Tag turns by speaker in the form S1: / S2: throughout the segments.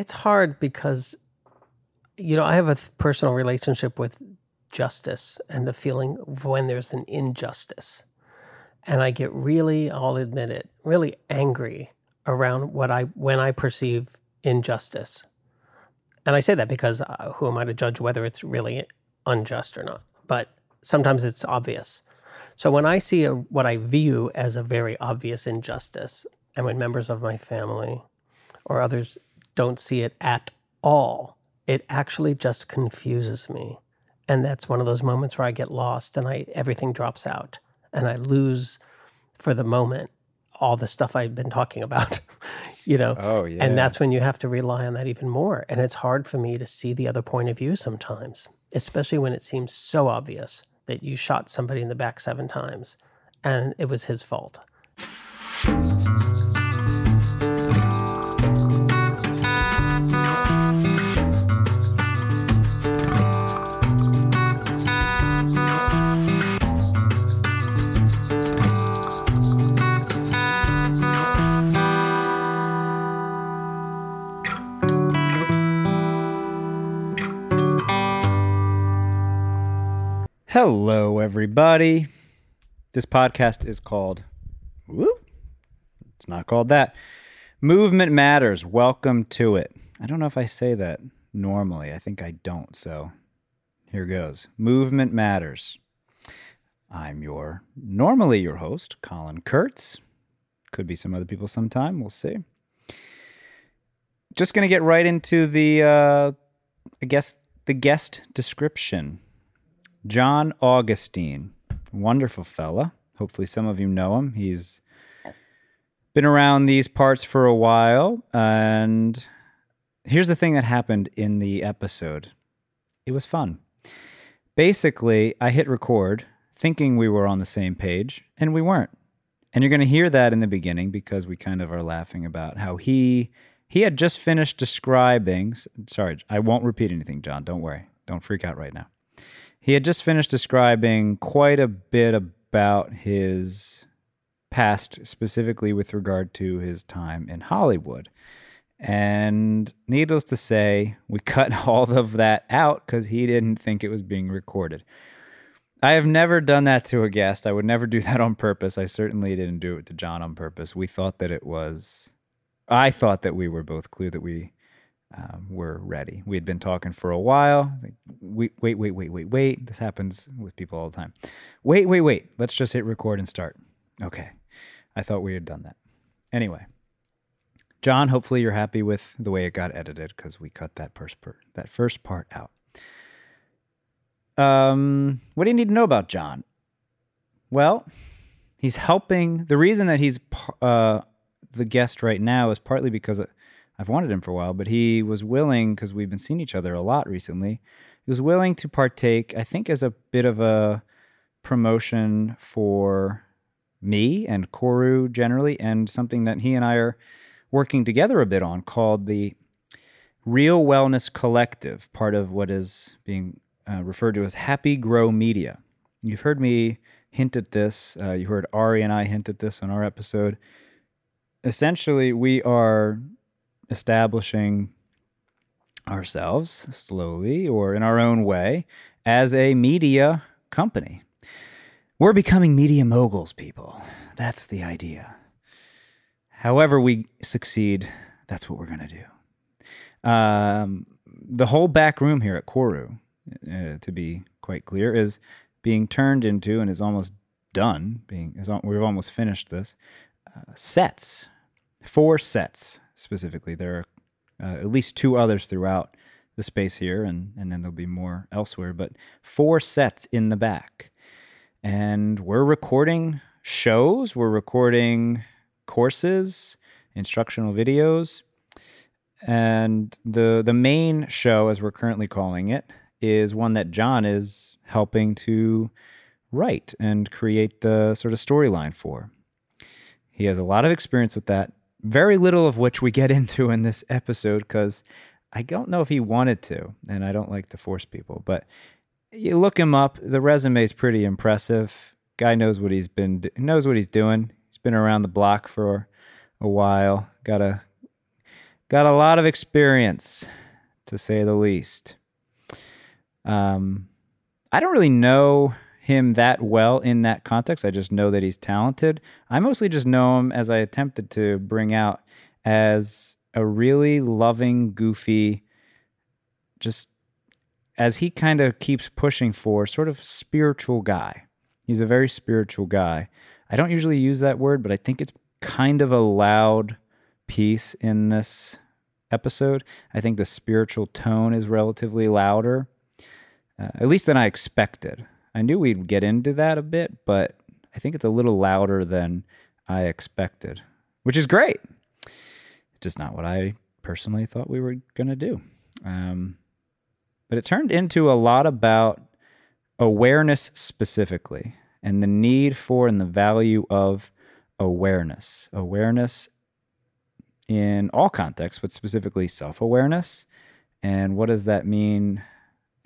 S1: It's hard because, you know, I have a personal relationship with justice and the feeling of when there's an injustice. And I get really, I'll admit it, really angry around what I, when I perceive injustice. And I say that because uh, who am I to judge whether it's really unjust or not? But sometimes it's obvious. So when I see a, what I view as a very obvious injustice, and when members of my family or others don't see it at all, it actually just confuses me. And that's one of those moments where I get lost and I everything drops out and I lose for the moment all the stuff I've been talking about, you know.
S2: Oh yeah.
S1: And that's when you have to rely on that even more. And it's hard for me to see the other point of view sometimes, especially when it seems so obvious that you shot somebody in the back seven times and it was his fault.
S2: Hello, everybody. This podcast is called. Whoop. It's not called that. Movement Matters. Welcome to it. I don't know if I say that normally. I think I don't. So here goes. Movement Matters. I'm your, normally your host, Colin Kurtz. Could be some other people sometime. We'll see. Just going to get right into the, uh, I guess, the guest description. John Augustine, wonderful fella. Hopefully, some of you know him. He's been around these parts for a while. And here's the thing that happened in the episode it was fun. Basically, I hit record thinking we were on the same page, and we weren't. And you're going to hear that in the beginning because we kind of are laughing about how he he had just finished describing sorry i won't repeat anything john don't worry don't freak out right now he had just finished describing quite a bit about his past, specifically with regard to his time in Hollywood. And needless to say, we cut all of that out because he didn't think it was being recorded. I have never done that to a guest. I would never do that on purpose. I certainly didn't do it to John on purpose. We thought that it was, I thought that we were both clear that we um, were ready. We had been talking for a while. wait, wait, wait, wait, wait, wait. This happens with people all the time. Wait, wait, wait. Let's just hit record and start. Okay. I thought we had done that. Anyway, John, hopefully you're happy with the way it got edited because we cut that first part, that first part out. Um, what do you need to know about John? Well, he's helping. The reason that he's uh, the guest right now is partly because I've wanted him for a while, but he was willing because we've been seeing each other a lot recently. He was willing to partake, I think, as a bit of a promotion for me and Koru generally, and something that he and I are working together a bit on called the Real Wellness Collective, part of what is being uh, referred to as Happy Grow Media. You've heard me hint at this. Uh, you heard Ari and I hint at this on our episode. Essentially, we are establishing ourselves slowly or in our own way as a media company. We're becoming media moguls, people. That's the idea. However, we succeed, that's what we're going to do. Um, the whole back room here at Koru, uh, to be quite clear, is being turned into and is almost done. Being is, we've almost finished this uh, sets, four sets specifically. There are uh, at least two others throughout the space here, and, and then there'll be more elsewhere, but four sets in the back. And we're recording shows, we're recording courses, instructional videos. And the the main show, as we're currently calling it, is one that John is helping to write and create the sort of storyline for. He has a lot of experience with that very little of which we get into in this episode because I don't know if he wanted to, and I don't like to force people. But you look him up; the resume is pretty impressive. Guy knows what he's been knows what he's doing. He's been around the block for a while. Got a got a lot of experience, to say the least. Um, I don't really know him that well in that context. I just know that he's talented. I mostly just know him as I attempted to bring out as a really loving, goofy, just as he kind of keeps pushing for sort of spiritual guy. He's a very spiritual guy. I don't usually use that word, but I think it's kind of a loud piece in this episode. I think the spiritual tone is relatively louder, uh, at least than I expected. I knew we'd get into that a bit, but I think it's a little louder than I expected, which is great. Just not what I personally thought we were going to do. Um, but it turned into a lot about awareness specifically and the need for and the value of awareness. Awareness in all contexts, but specifically self awareness. And what does that mean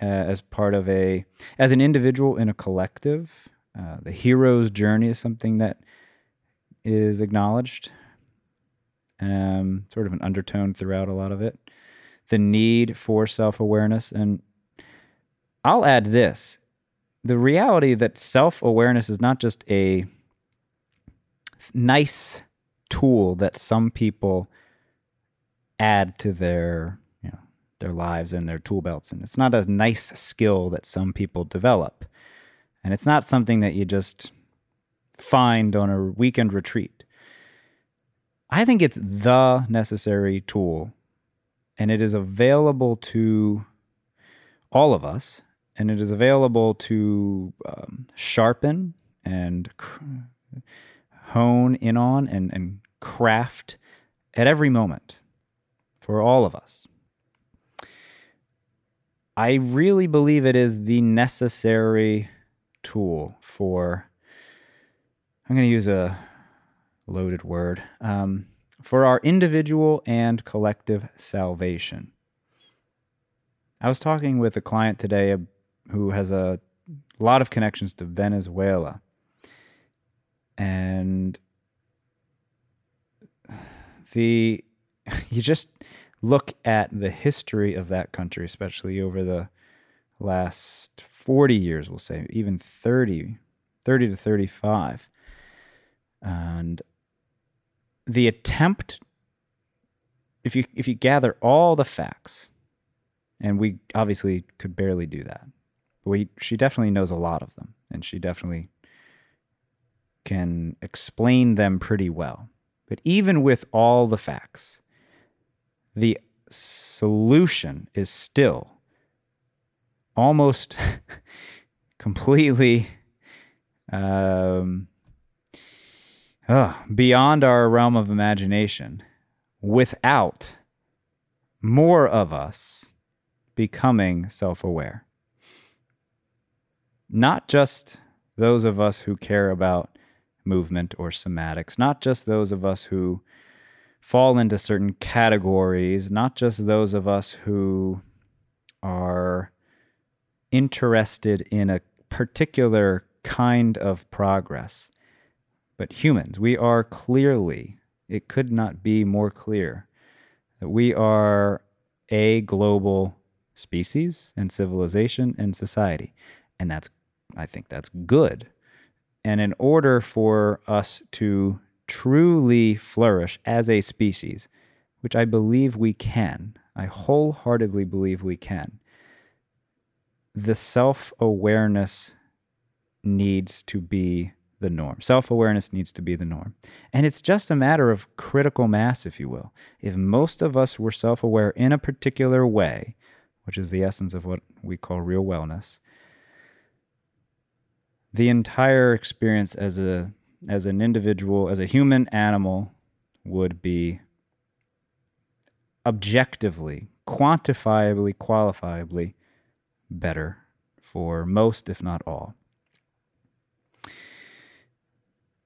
S2: uh, as part of a, as an individual in a collective? Uh, the hero's journey is something that is acknowledged, um, sort of an undertone throughout a lot of it. The need for self awareness. And I'll add this the reality that self awareness is not just a nice tool that some people add to their their lives and their tool belts and it's not a nice skill that some people develop and it's not something that you just find on a weekend retreat i think it's the necessary tool and it is available to all of us and it is available to um, sharpen and hone in on and, and craft at every moment for all of us. I really believe it is the necessary tool for, I'm going to use a loaded word, um, for our individual and collective salvation. I was talking with a client today who has a lot of connections to Venezuela and the you just look at the history of that country, especially over the last 40 years, we'll say, even 30, 30 to 35. And the attempt, if you, if you gather all the facts, and we obviously could barely do that, but we, she definitely knows a lot of them, and she definitely can explain them pretty well. But even with all the facts, the solution is still almost completely um, oh, beyond our realm of imagination without more of us becoming self aware. Not just those of us who care about movement or somatics, not just those of us who fall into certain categories, not just those of us who are interested in a particular kind of progress, but humans. We are clearly, it could not be more clear, that we are a global species and civilization and society. And that's, I think that's good. And in order for us to truly flourish as a species, which I believe we can, I wholeheartedly believe we can, the self awareness needs to be the norm. Self awareness needs to be the norm. And it's just a matter of critical mass, if you will. If most of us were self aware in a particular way, which is the essence of what we call real wellness, the entire experience as a as an individual, as a human animal, would be objectively, quantifiably, qualifiably better for most, if not all.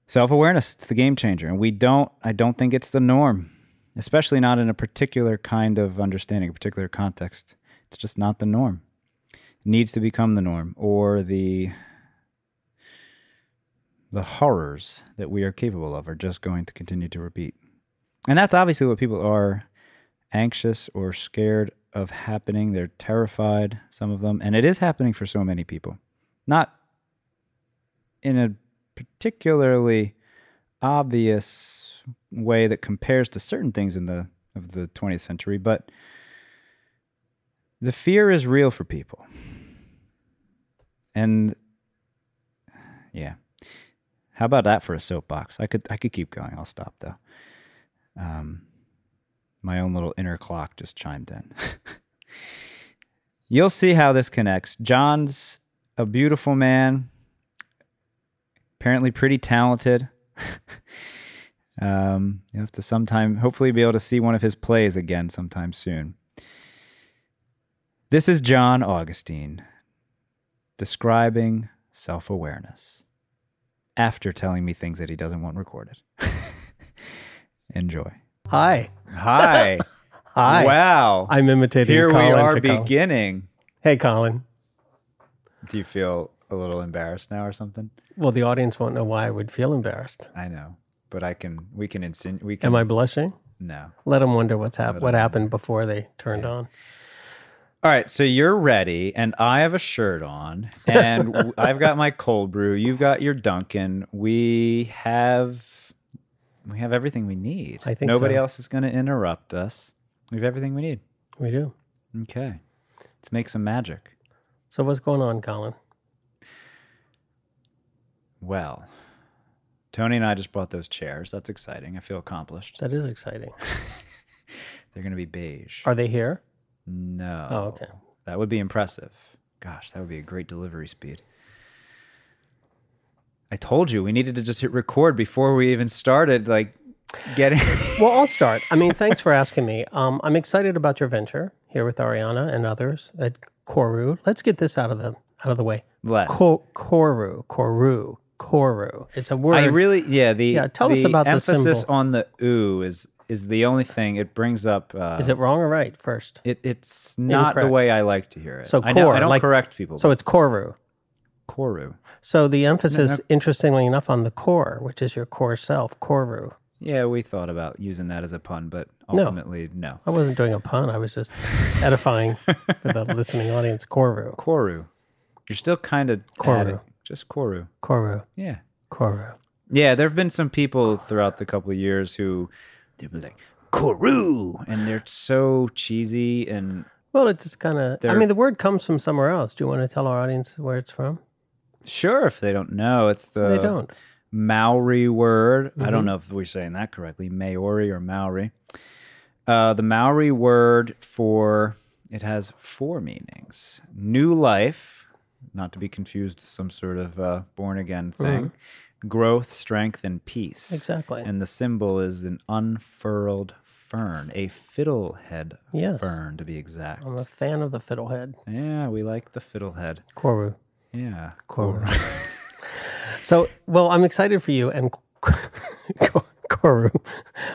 S2: Self awareness, it's the game changer. And we don't, I don't think it's the norm, especially not in a particular kind of understanding, a particular context. It's just not the norm. It needs to become the norm or the the horrors that we are capable of are just going to continue to repeat. And that's obviously what people are anxious or scared of happening. They're terrified, some of them, and it is happening for so many people. Not in a particularly obvious way that compares to certain things in the of the 20th century, but the fear is real for people. And yeah. How about that for a soapbox? I could I could keep going. I'll stop though. Um, my own little inner clock just chimed in. You'll see how this connects. John's a beautiful man, apparently pretty talented. um, you have to sometime, hopefully, be able to see one of his plays again sometime soon. This is John Augustine describing self awareness after telling me things that he doesn't want recorded. Enjoy.
S1: Hi.
S2: Hi.
S1: Hi.
S2: Wow.
S1: I'm imitating
S2: Here we are
S1: Colin.
S2: beginning.
S1: Hey, Colin.
S2: Do you feel a little embarrassed now or something?
S1: Well, the audience won't know why I would feel embarrassed.
S2: I know, but I can. We can insinu- We can.
S1: Am I blushing?
S2: No.
S1: Let them wonder what's hap- what happened before they turned on.
S2: All right, so you're ready, and I have a shirt on, and I've got my cold brew. You've got your Dunkin'. We have, we have everything we need.
S1: I think
S2: nobody
S1: so.
S2: else is going to interrupt us. We have everything we need.
S1: We do.
S2: Okay, let's make some magic.
S1: So what's going on, Colin?
S2: Well, Tony and I just bought those chairs. That's exciting. I feel accomplished.
S1: That is exciting.
S2: They're going to be beige.
S1: Are they here?
S2: No.
S1: Oh, okay.
S2: That would be impressive. Gosh, that would be a great delivery speed. I told you we needed to just hit record before we even started like getting
S1: Well, I'll start. I mean, thanks for asking me. Um, I'm excited about your venture here with Ariana and others at Koru. Let's get this out of the out of the way.
S2: less.
S1: Ko- Koru, Koru, Koru. It's a word.
S2: I really yeah, the
S1: Yeah, tell us
S2: the
S1: about the
S2: emphasis on the ooh is is the only thing it brings up uh,
S1: is it wrong or right first?
S2: it, it's not the way I like to hear it.
S1: So
S2: I, know, I don't
S1: like-
S2: correct people.
S1: So it's Koru.
S2: Koru.
S1: So the emphasis, interestingly enough, on the core, which is your core self, Koru.
S2: Yeah, we thought about using that as a pun, but
S1: No.
S2: ultimately no.
S1: I wasn't doing a pun. I was just edifying for the listening audience. Koru,
S2: Koru. You're still kind of
S1: Koru.
S2: Just Koru.
S1: Koru,
S2: Yeah.
S1: Koru.
S2: Yeah, there have been some people throughout the couple of years who they were like Koru, and they're so cheesy and
S1: Well, it's just kind of. I mean, the word comes from somewhere else. Do you want to tell our audience where it's from?
S2: sure if they don't know, it's the
S1: they don't.
S2: Maori word. I
S1: Mm-hmm.
S2: don't know if we're saying that correctly, Maori or Maori. Uh, the Maori word for it has four meanings: new life, not to be confused with some sort of uh, born again thing, growth, strength, and peace.
S1: Exactly.
S2: And the symbol is an unfurled fern, a fiddlehead
S1: Yes.
S2: fern to be exact.
S1: I'm a fan of the fiddlehead.
S2: Yeah, we like the fiddlehead.
S1: Koru.
S2: Yeah.
S1: Koru. so, well, I'm excited for you and Koru,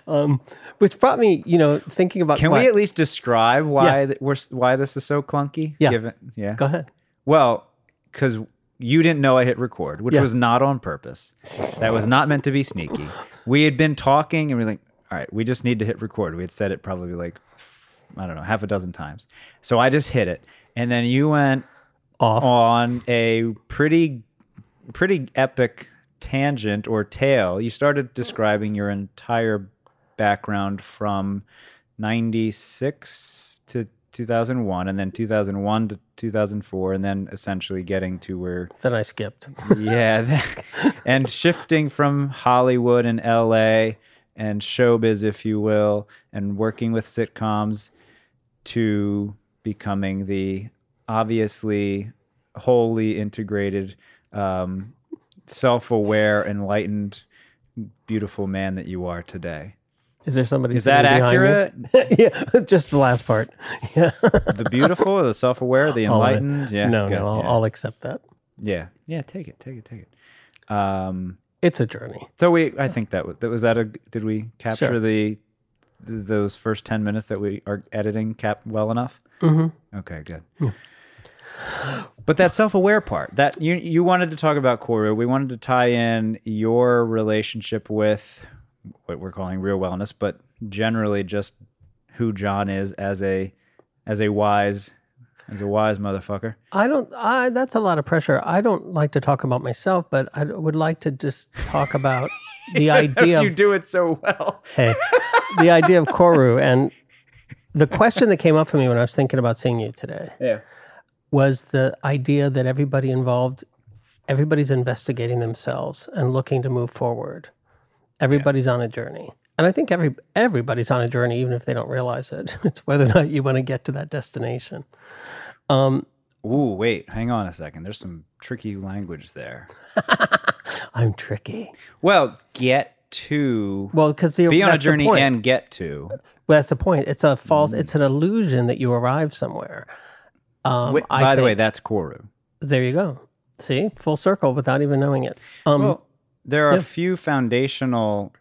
S1: um, which brought me, you know, thinking about.
S2: Can we at least describe why th- we're why this is so clunky?
S1: Yeah.
S2: Given, yeah.
S1: Go ahead.
S2: Well, because you didn't know I hit record, which
S1: Yeah.
S2: was not on purpose. That was not meant to be sneaky. We had been talking, and we are like, "All right, we just need to hit record." We had said it probably like I don't know, half a dozen times. So I just hit it, and then you went
S1: Off.
S2: on a pretty pretty epic tangent or tale. You started describing your entire background from 96 to 2001 and then 2001 to 2004 and then essentially getting to where
S1: Then I skipped.
S2: yeah that- and shifting from Hollywood and LA and showbiz if you will and working with sitcoms to becoming the obviously wholly integrated um, self-aware enlightened beautiful man that you are today
S1: Is there somebody?
S2: is that
S1: sitting behind me?
S2: accurate
S1: yeah, just the last part. Yeah.
S2: the beautiful the self-aware the
S1: All of it.
S2: enlightened yeah
S1: no,
S2: good,
S1: no, I'll,
S2: yeah.
S1: I'll accept that.
S2: yeah yeah take it take it take it um
S1: It's a journey.
S2: So we, I think that was, that was that a, did we capture
S1: Sure.
S2: the, those first 10 minutes that we are editing cap well enough?
S1: Mm-hmm.
S2: Okay, good. Yeah. But that self-aware part, that you, you wanted to talk about Koru. We wanted to tie in your relationship with what we're calling real wellness, but generally just who John is as a as a wise as a wise motherfucker.
S1: I don't. I that's a lot of pressure. I don't like to talk about myself, but I would like to just talk about the idea
S2: you
S1: of
S2: do it so well.
S1: hey, the idea of Koru and the question that came up for me when I was thinking about seeing you today
S2: Yeah.
S1: was the idea that everybody involved, everybody's investigating themselves and looking to move forward. Everybody's on a journey. And I think every everybody's on a journey, even if they don't realize it. It's whether or not you want to get to that destination.
S2: Um, Ooh, wait, hang on a second. There's some tricky language there.
S1: I'm tricky.
S2: Well, get to
S1: Well, because
S2: be on a journey and get to.
S1: Well, that's the point. It's a false. It's an illusion that you arrive somewhere. Um,
S2: Wait, by the way, that's Koru.
S1: there you go. See, full circle without even knowing it. Um,
S2: Well, there are
S1: yeah.
S2: a few foundational.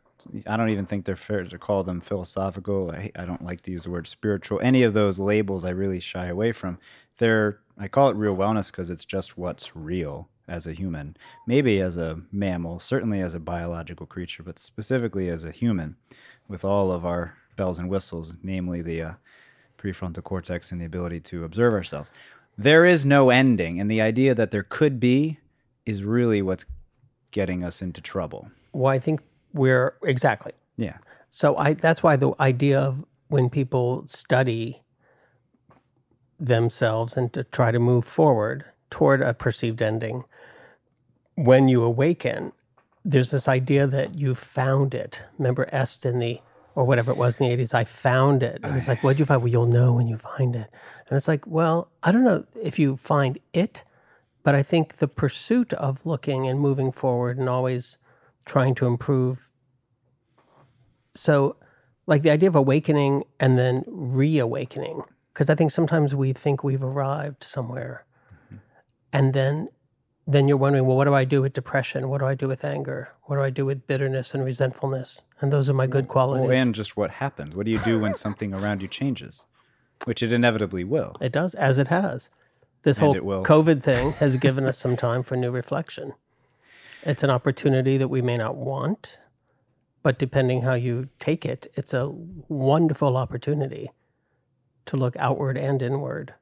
S2: I don't even think they're fair to call them philosophical. I, I don't like to use the word spiritual. Any of those labels, I really shy away from. They're I call it real wellness because it's just what's real as a human, maybe as a mammal, certainly as a biological creature, but specifically as a human, with all of our bells and whistles, namely the uh, prefrontal cortex and the ability to observe ourselves. There is no ending, and the idea that there could be is really what's getting us into trouble.
S1: well, I think we're exactly.
S2: Yeah.
S1: So I that's why the idea of when people study themselves and to try to move forward toward a perceived ending, when you awaken, there's this idea that you found it. Remember Est in the or whatever it was in the 80s, I found it. And it's like, what'd you find? Well, you'll know when you find it. And it's like, well, I don't know if you find it, but I think the pursuit of looking and moving forward and always trying to improve. So like the idea of awakening and then reawakening because i think sometimes we think we've arrived somewhere. Mm-hmm. And then then you're wondering well what do i do with depression? What do i do with anger? What do i do with bitterness and resentfulness? And those are my good qualities
S2: Well, and just what happens. What do you do when something around you changes? Which it inevitably will.
S1: it does as it has this
S2: And
S1: whole covid thing has given us some time for new reflection it's an opportunity that we may not want but depending how you take it it's a wonderful opportunity to look outward and inward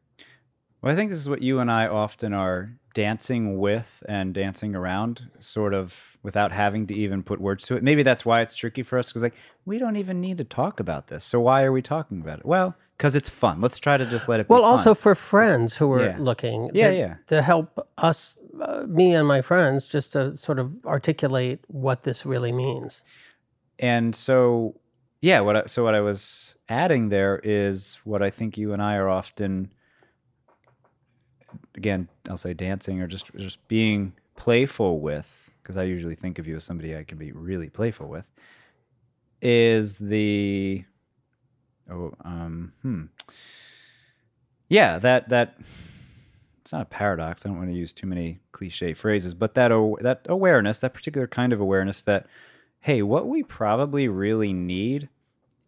S2: Well, I think this is what you and I often are dancing with and dancing around, sort of without having to even put words to it. Maybe that's why it's tricky for us because, like, we don't even need to talk about this. So why are we talking about it? Well, because it's fun. Let's try to just let it be
S1: well also for friends who are
S2: Yeah.
S1: looking
S2: Yeah,
S1: that-
S2: yeah.
S1: to help us uh, me and my friends just to sort of articulate what this really means
S2: and so yeah what I, so what i was adding there is what i think you and i are often again i'll say dancing or just just being playful with because i usually think of you as somebody i can be really playful with is the oh um hmm yeah that that it's not a paradox i don't want to use too many cliche phrases but that that awareness that particular kind of awareness that hey, what we probably really need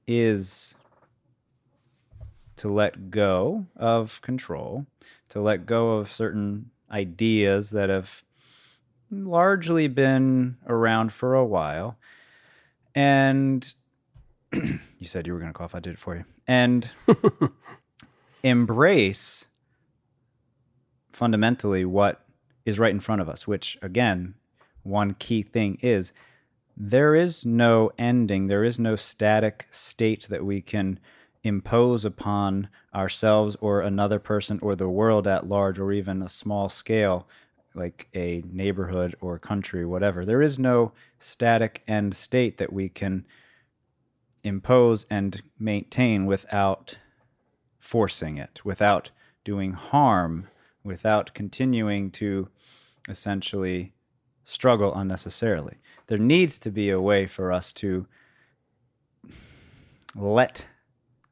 S2: is to let go of control, to let go of certain ideas that have largely been around for a while. And you said you were going to cough, I did it for you. And embrace fundamentally what is right in front of us, which again, one key thing is there is no ending, there is no static state that we can impose upon ourselves or another person or the world at large or even a small scale like a neighborhood or country whatever. There is no static end state that we can impose and maintain without forcing it without doing harm without continuing to essentially struggle unnecessarily there needs to be a way for us to let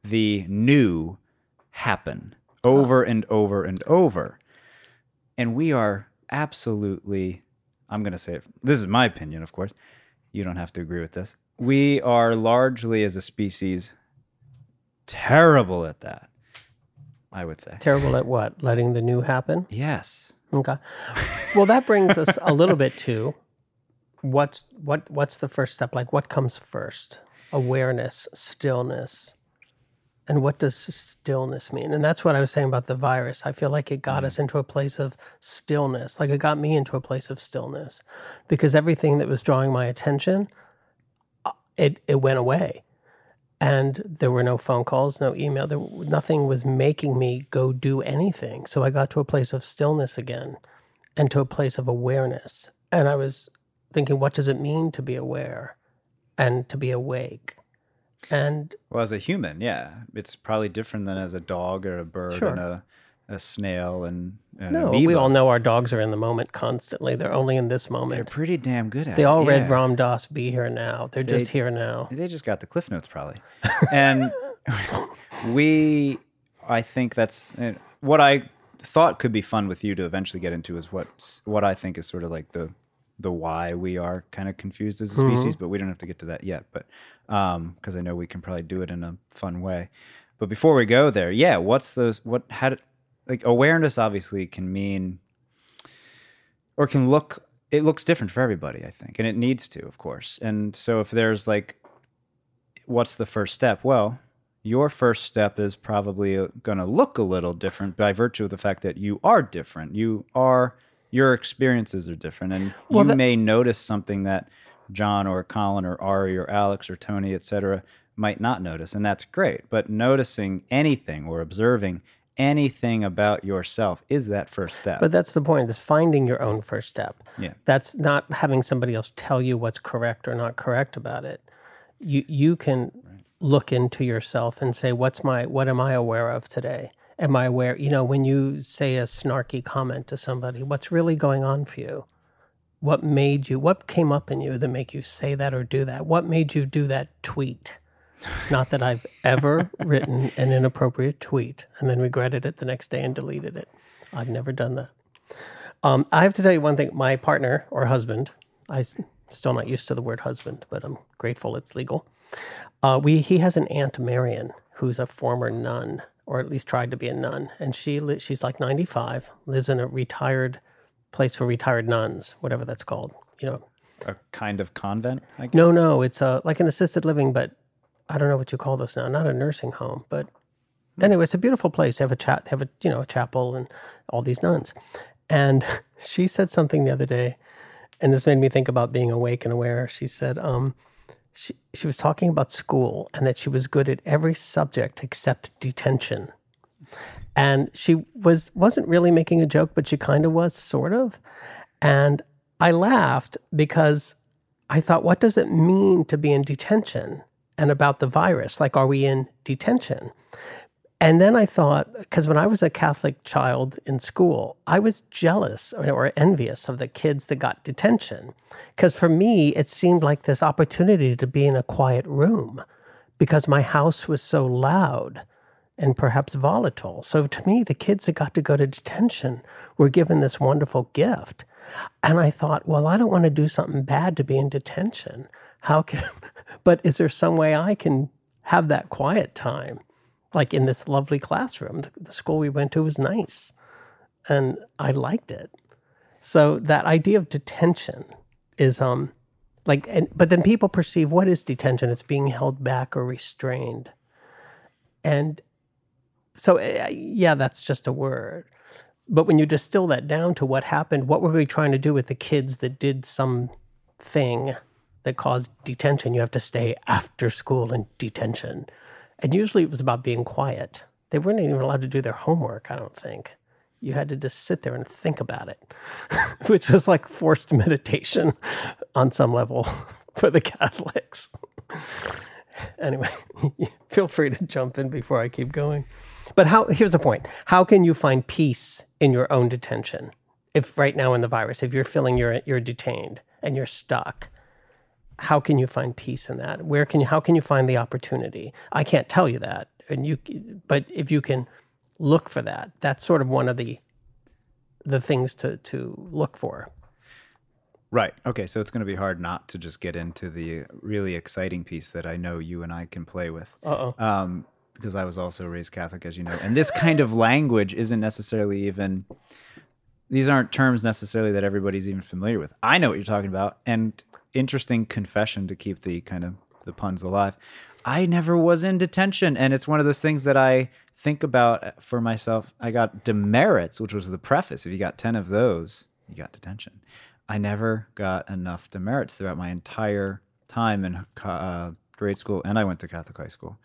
S2: the new happen over ah. and over and over. And we are absolutely, I'm going to say it, this is my opinion, of course. You don't have to agree with this. We are largely, as a species, terrible at that, I would say.
S1: terrible at what letting the new happen
S2: Yes.
S1: Okay. Well, that brings us a little bit to what's what what's the first step? Like what comes first? Awareness, stillness. And what does stillness mean? And that's what I was saying about the virus. I feel like it got mm. us into a place of stillness, like it got me into a place of stillness because everything that was drawing my attention, it, it went away. And there were no phone calls, no email. There, nothing was making me go do anything. So I got to a place of stillness again and to a place of awareness. And I was thinking, what does it mean to be aware and to be awake? And
S2: Well, as a human, yeah, it's probably different than as a dog or a bird
S1: Sure.
S2: and a, a snail and, and
S1: no, we all know our dogs are in the moment constantly. They're only in this moment.
S2: They're pretty damn good at it.
S1: They
S2: it.
S1: all read
S2: yeah.
S1: Ram Dass Be Here Now. They're just here now.
S2: They just got the cliff notes probably, and we. I think that's uh, what I thought could be fun with you to eventually get into is what what I think is sort of like the the why we are kind of confused as a species, but we don't have to get to that yet. But because I know we can probably do it in a fun way. But before we go there, yeah, what's those? What had like awareness obviously can mean or can look it looks different for everybody i think and it needs to of course. And so if there's like what's the first step? Well your first step is probably uh, going to look a little different by virtue of the fact that you are different. You are your experiences are different and
S1: Well,
S2: you
S1: that-
S2: may notice something that john or colin or ari or alex or tony etc might not notice and that's great. But noticing anything or observing anything about yourself is that first step
S1: But that's the point, is finding your own first step.
S2: Yeah.
S1: That's not having somebody else tell you what's correct or not correct about it. You you can look into yourself and say, What's my what am I aware of today? Am I aware, you know, when you say a snarky comment to somebody, what's really going on for you? What made you what came up in you that make you say that or do that? What made you do that tweet? Not that I've ever written an inappropriate tweet and then regretted it the next day and deleted it. I've never done that. Um, I have to tell you one thing. My partner or husband, I'm still not used to the word husband, but I'm grateful it's legal. Uh, we he has an aunt Marion who's a former nun, or at least tried to be a nun, and she li- she's like 95, lives in a retired place for retired nuns, whatever that's called. You know,
S2: a kind of convent i guess
S1: no, no, it's a like an assisted living, but I don't know what you call this now. Not a nursing home, but anyway, it's a beautiful place. They have a chat, have a you know a chapel and all these nuns. And she said something the other day, and this made me think about being awake and aware. She said, um, she she was talking about school and that she was good at every subject except detention. And she was wasn't really making a joke, but she kind of was, sort of. And I laughed because I thought, what does it mean to be in detention? And about the virus, like, are we in detention? And then I thought, because when I was a Catholic child in school, I was jealous or, envious of the kids that got detention. Because for me, it seemed like this opportunity to be in a quiet room because my house was so loud and perhaps volatile. So to me, the kids that got to go to detention were given this wonderful gift. And I thought, well, I don't want to do something bad to be in detention. How can, but is there some way I can have that quiet time? Like in this lovely classroom. The, the school we went to was nice and I liked it. So that idea of detention is, um, like, and, but then people perceive what is detention? It's being held back or restrained. And so, uh, yeah, that's just a word. But when you distill that down to what happened, what were we trying to do with the kids that did some thing that caused detention? You have to stay after school in detention. And usually it was about being quiet. They weren't even allowed to do their homework, I don't think. You had to just sit there and think about it, which was like forced meditation on some level for the Catholics. anyway, feel free to jump in before I keep going. But how here's the point. How can you find peace in your own detention? If right now in the virus, if you're feeling you're you're detained and you're stuck, how can you find peace in that? Where can you how can you find the opportunity? I can't tell you that. And you but if you can look for that, that's sort of one of the the things to to look for.
S2: Right. Okay. So it's going to be hard not to just get into the really exciting piece that I know you and I can play with.
S1: Uh-oh.
S2: Um, because I was also raised Catholic, as you know. And this kind of language isn't necessarily even, these aren't terms necessarily that everybody's even familiar with. I know what you're talking about. And interesting confession to keep the kind of the puns alive. I never was in detention. And it's one of those things that I think about for myself. I got demerits, which was the preface. If you got 10 of those, you got detention. I never got enough demerits throughout my entire time in uh, grade school, and I went to Catholic high school.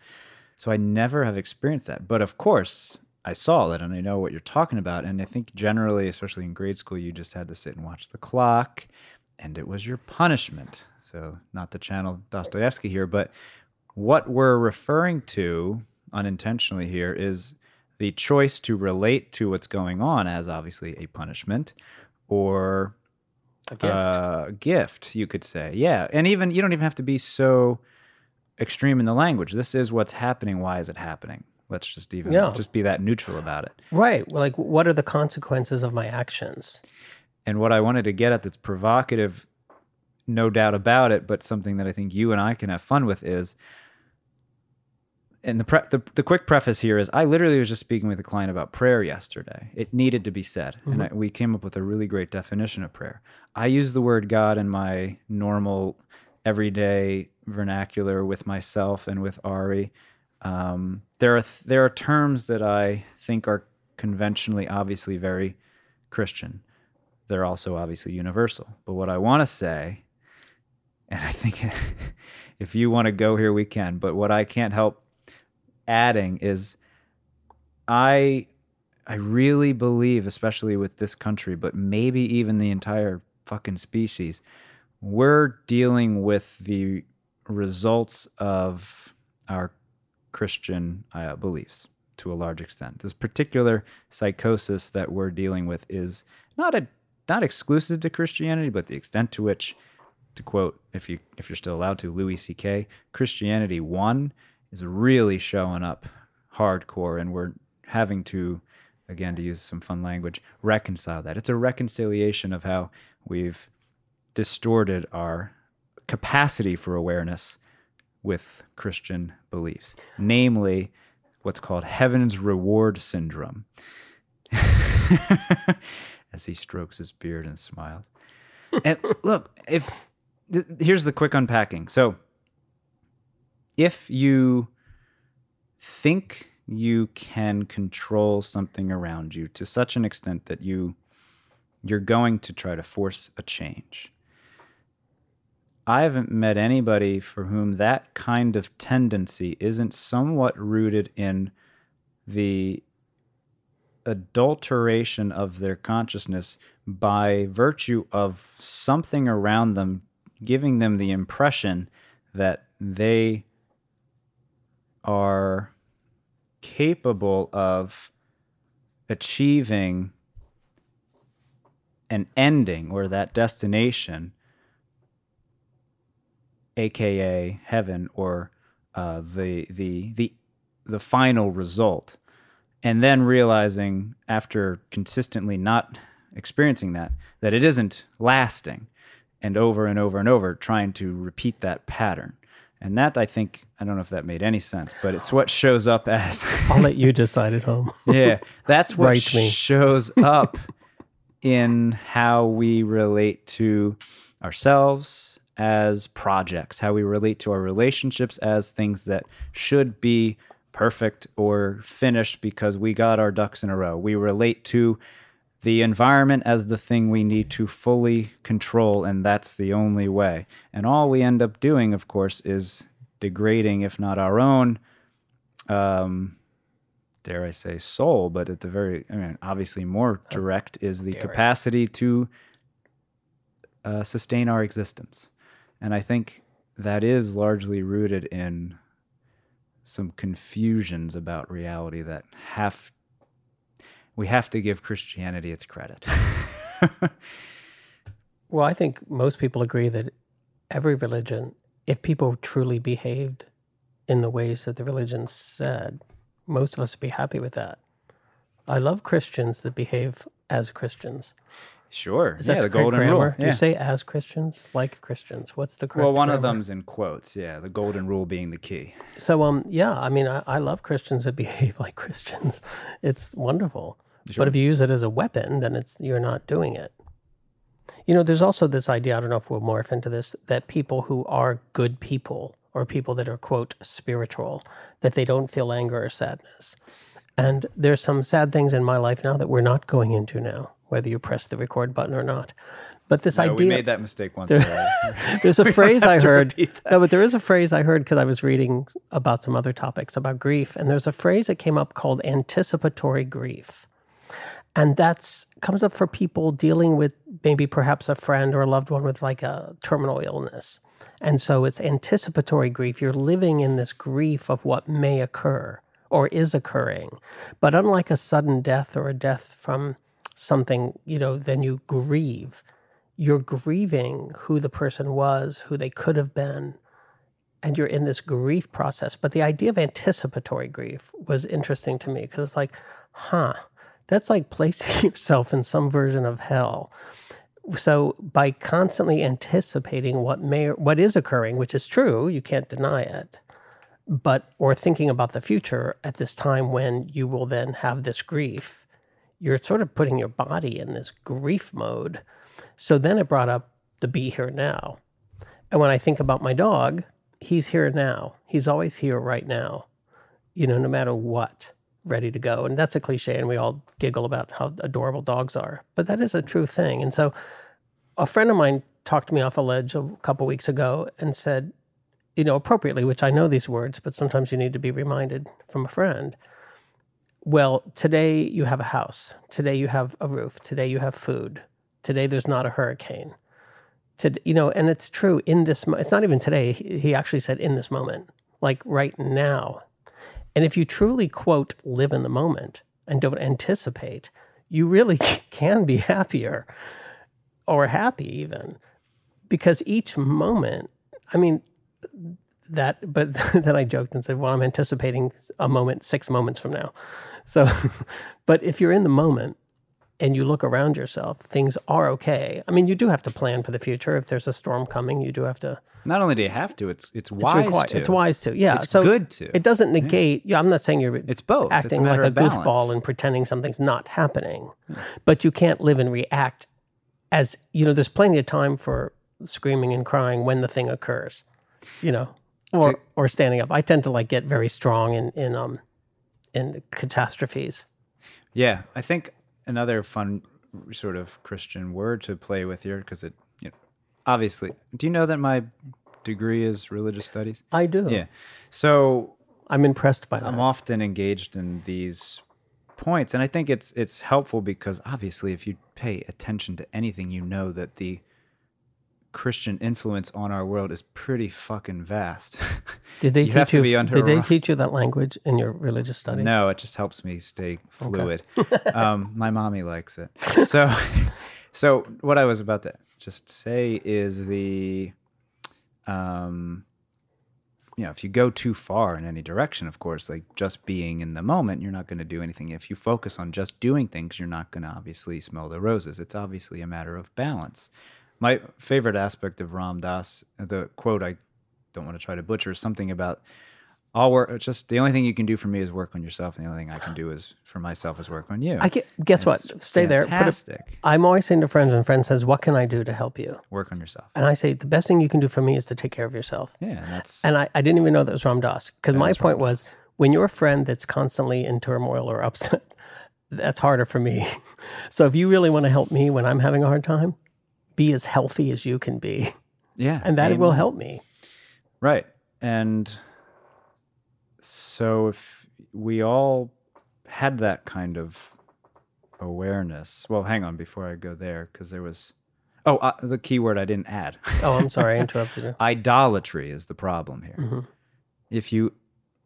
S2: So I never have experienced that. But of course, I saw it and I know what you're talking about. And I think generally, especially in grade school, you just had to sit and watch the clock, and it was your punishment. So, not to channel Dostoevsky here, but what we're referring to unintentionally here is the choice to relate to what's going on as obviously a punishment or
S1: A gift.
S2: uh, gift, you could say. Yeah. And even, you don't even have to be so extreme in the language. This is what's happening. Why is it happening? Let's just even
S1: Yeah.
S2: just be that neutral about it.
S1: right. Like, what are the consequences of my actions?
S2: And what I wanted to get at that's provocative, no doubt about it, but something that I think you and I can have fun with is and the, pre- the the quick preface here is I literally was just speaking with a client about prayer yesterday. It needed to be said, and I, we came up with a really great definition of prayer. I use the word God in my normal, everyday vernacular with myself and with Ari. Um, there are th- there are terms that I think are conventionally, obviously, very Christian. They're also obviously universal. But what I want to say, and I think if you want to go here, we can. But what I can't help adding is I I really believe, especially with this country, but maybe even the entire fucking species, we're dealing with the results of our Christian uh, beliefs to a large extent. This particular psychosis that we're dealing with is not a not exclusive to Christianity, but the extent to which, to quote, if you if you're still allowed to, Louis C.K. Christianity one is really showing up hardcore, and we're having to, again, to use some fun language, reconcile that. It's a reconciliation of how we've distorted our capacity for awareness with Christian beliefs, namely what's called heaven's reward syndrome. As he strokes his beard and smiles. And look, if th- here's the quick unpacking. So, if you think you can control something around you to such an extent that you you're going to try to force a change. I haven't met anybody for whom that kind of tendency isn't somewhat rooted in the adulteration of their consciousness by virtue of something around them giving them the impression that they are capable of achieving an ending or that destination, aka heaven or uh, the the the the final result, and then realizing after consistently not experiencing that that it isn't lasting, and over and over and over trying to repeat that pattern. And that I think I don't know if that made any sense, but it's what shows up as
S1: I'll let you decide at home.
S2: yeah, that's what
S1: me.
S2: shows up in how we relate to ourselves as projects, how we relate to our relationships as things that should be perfect or finished because we got our ducks in a row. We relate to the environment as the thing we need to fully control, and that's the only way. And all we end up doing, of course, is degrading, if not our own, um, dare I say, soul, but at the very, I mean, obviously more direct is the
S1: dare
S2: capacity to uh, sustain our existence. And I think that is largely rooted in some confusions about reality that have we have to give Christianity its credit.
S1: Well, I think most people agree that every religion, if people truly behaved in the ways that the religion said, most of us would be happy with that. I love Christians that behave as Christians.
S2: Sure.
S1: Is
S2: yeah,
S1: that
S2: the golden
S1: grammar?
S2: rule.
S1: Do you say as Christians, like Christians? What's the correct
S2: well, one of them's in quotes. Yeah, the golden rule being the key.
S1: So, um, yeah, I mean, I, I love Christians that behave like Christians. It's wonderful. But if you use it as a weapon, then it's you're not doing it. You know, there's also this idea. I don't know if we'll morph into this that people who are good people or people that are, quote, spiritual, that they don't feel anger or sadness. And there's some sad things in my life now that we're not going into now, whether you press the record button or not. But this
S2: No,
S1: idea.
S2: we made that mistake once. already.
S1: There's a phrase I heard. No, but there is a phrase I heard because I was reading about some other topics about grief, and there's a phrase that came up called anticipatory grief, and that's comes up for people dealing with maybe perhaps a friend or a loved one with like a terminal illness, and so it's anticipatory grief. You're living in this grief of what may occur or is occurring, but unlike a sudden death or a death from something, you know, then you grieve you're grieving who the person was, who they could have been, and you're in this grief process. But the idea of anticipatory grief was interesting to me because, it's like, huh, that's like placing yourself in some version of hell. So by constantly anticipating what may what is occurring, which is true, you can't deny it, but or thinking about the future at this time when you will then have this grief, you're sort of putting your body in this grief mode. So then it brought up the be here now. And when I think about my dog, he's here now. He's always here right now, you know, no matter what, ready to go. And that's a cliche, and we all giggle about how adorable dogs are. But that is a true thing. And so a friend of mine talked to me off a ledge a couple weeks ago and said, you know, appropriately, which I know these words, but sometimes you need to be reminded from a friend. Well, today you have a house. Today you have a roof. Today you have food. Today there's not a hurricane. To, you know, and it's true in this. It's not even today. He actually said in this moment, like right now. And if you truly quote live in the moment and don't anticipate, you really can be happier or happy even because each moment. I mean, that but then i joked and said well i'm anticipating a moment six moments from now so but if you're in the moment and you look around yourself things are okay i mean you do have to plan for the future if there's a storm coming you do have to
S2: Not only do you have to, it's it's
S1: it's,
S2: wise to.
S1: it's wise to yeah
S2: It's
S1: so
S2: good to.
S1: it doesn't negate yeah i'm not saying you're
S2: It's both. It's a
S1: acting like a
S2: balance.
S1: goofball and pretending something's not happening but you can't live and react as you know there's plenty of time for screaming and crying when the thing occurs you know or
S2: To-
S1: or standing up i tend to like get very strong in in um in catastrophes
S2: Yeah, I think another fun sort of Christian word to play with here because it, you know, obviously. Do you know that my degree is religious studies?
S1: i do
S2: Yeah. So
S1: i'm impressed by that
S2: I'm often engaged in these points, and I think it's it's helpful because obviously, if you pay attention to anything, you know that the Christian influence on our world is pretty fucking vast.
S1: did they
S2: you
S1: teach you did they teach you that language in your religious studies
S2: No, it just helps me stay fluid. um, my mommy likes it. So, so what I was about to just say is the, um, you know, if you go too far in any direction, of course, like just being in the moment, you're not going to do anything. If you focus on just doing things, you're not going to obviously smell the roses. It's obviously a matter of balance. My favorite aspect of Ram Dass, the quote I don't want to try to butcher, is something about I'll work. Just the only thing you can do for me is work on yourself, and the only thing I can do is for myself is work on you.
S1: i get, guess what
S2: It's
S1: stay there put a,
S2: Fantastic.
S1: i'm always saying to friends when friends says what can i do to help you
S2: Work on yourself.
S1: and i say the best thing you can do for me is to take care of yourself
S2: Yeah, and that's
S1: And I, I didn't even know that was Ram Dass. Because my
S2: Ram
S1: point was when you're a friend that's constantly in turmoil or upset, that's harder for me. so if you really want to help me when I'm having a hard time, be as healthy as you can be.
S2: yeah,
S1: And that will help me.
S2: Right. And so if we all had that kind of awareness, well, hang on before I go there, because there was, oh, uh, the key word I didn't add.
S1: Oh, I'm sorry. I interrupted you.
S2: Idolatry is the problem here.
S1: Mhm.
S2: If you,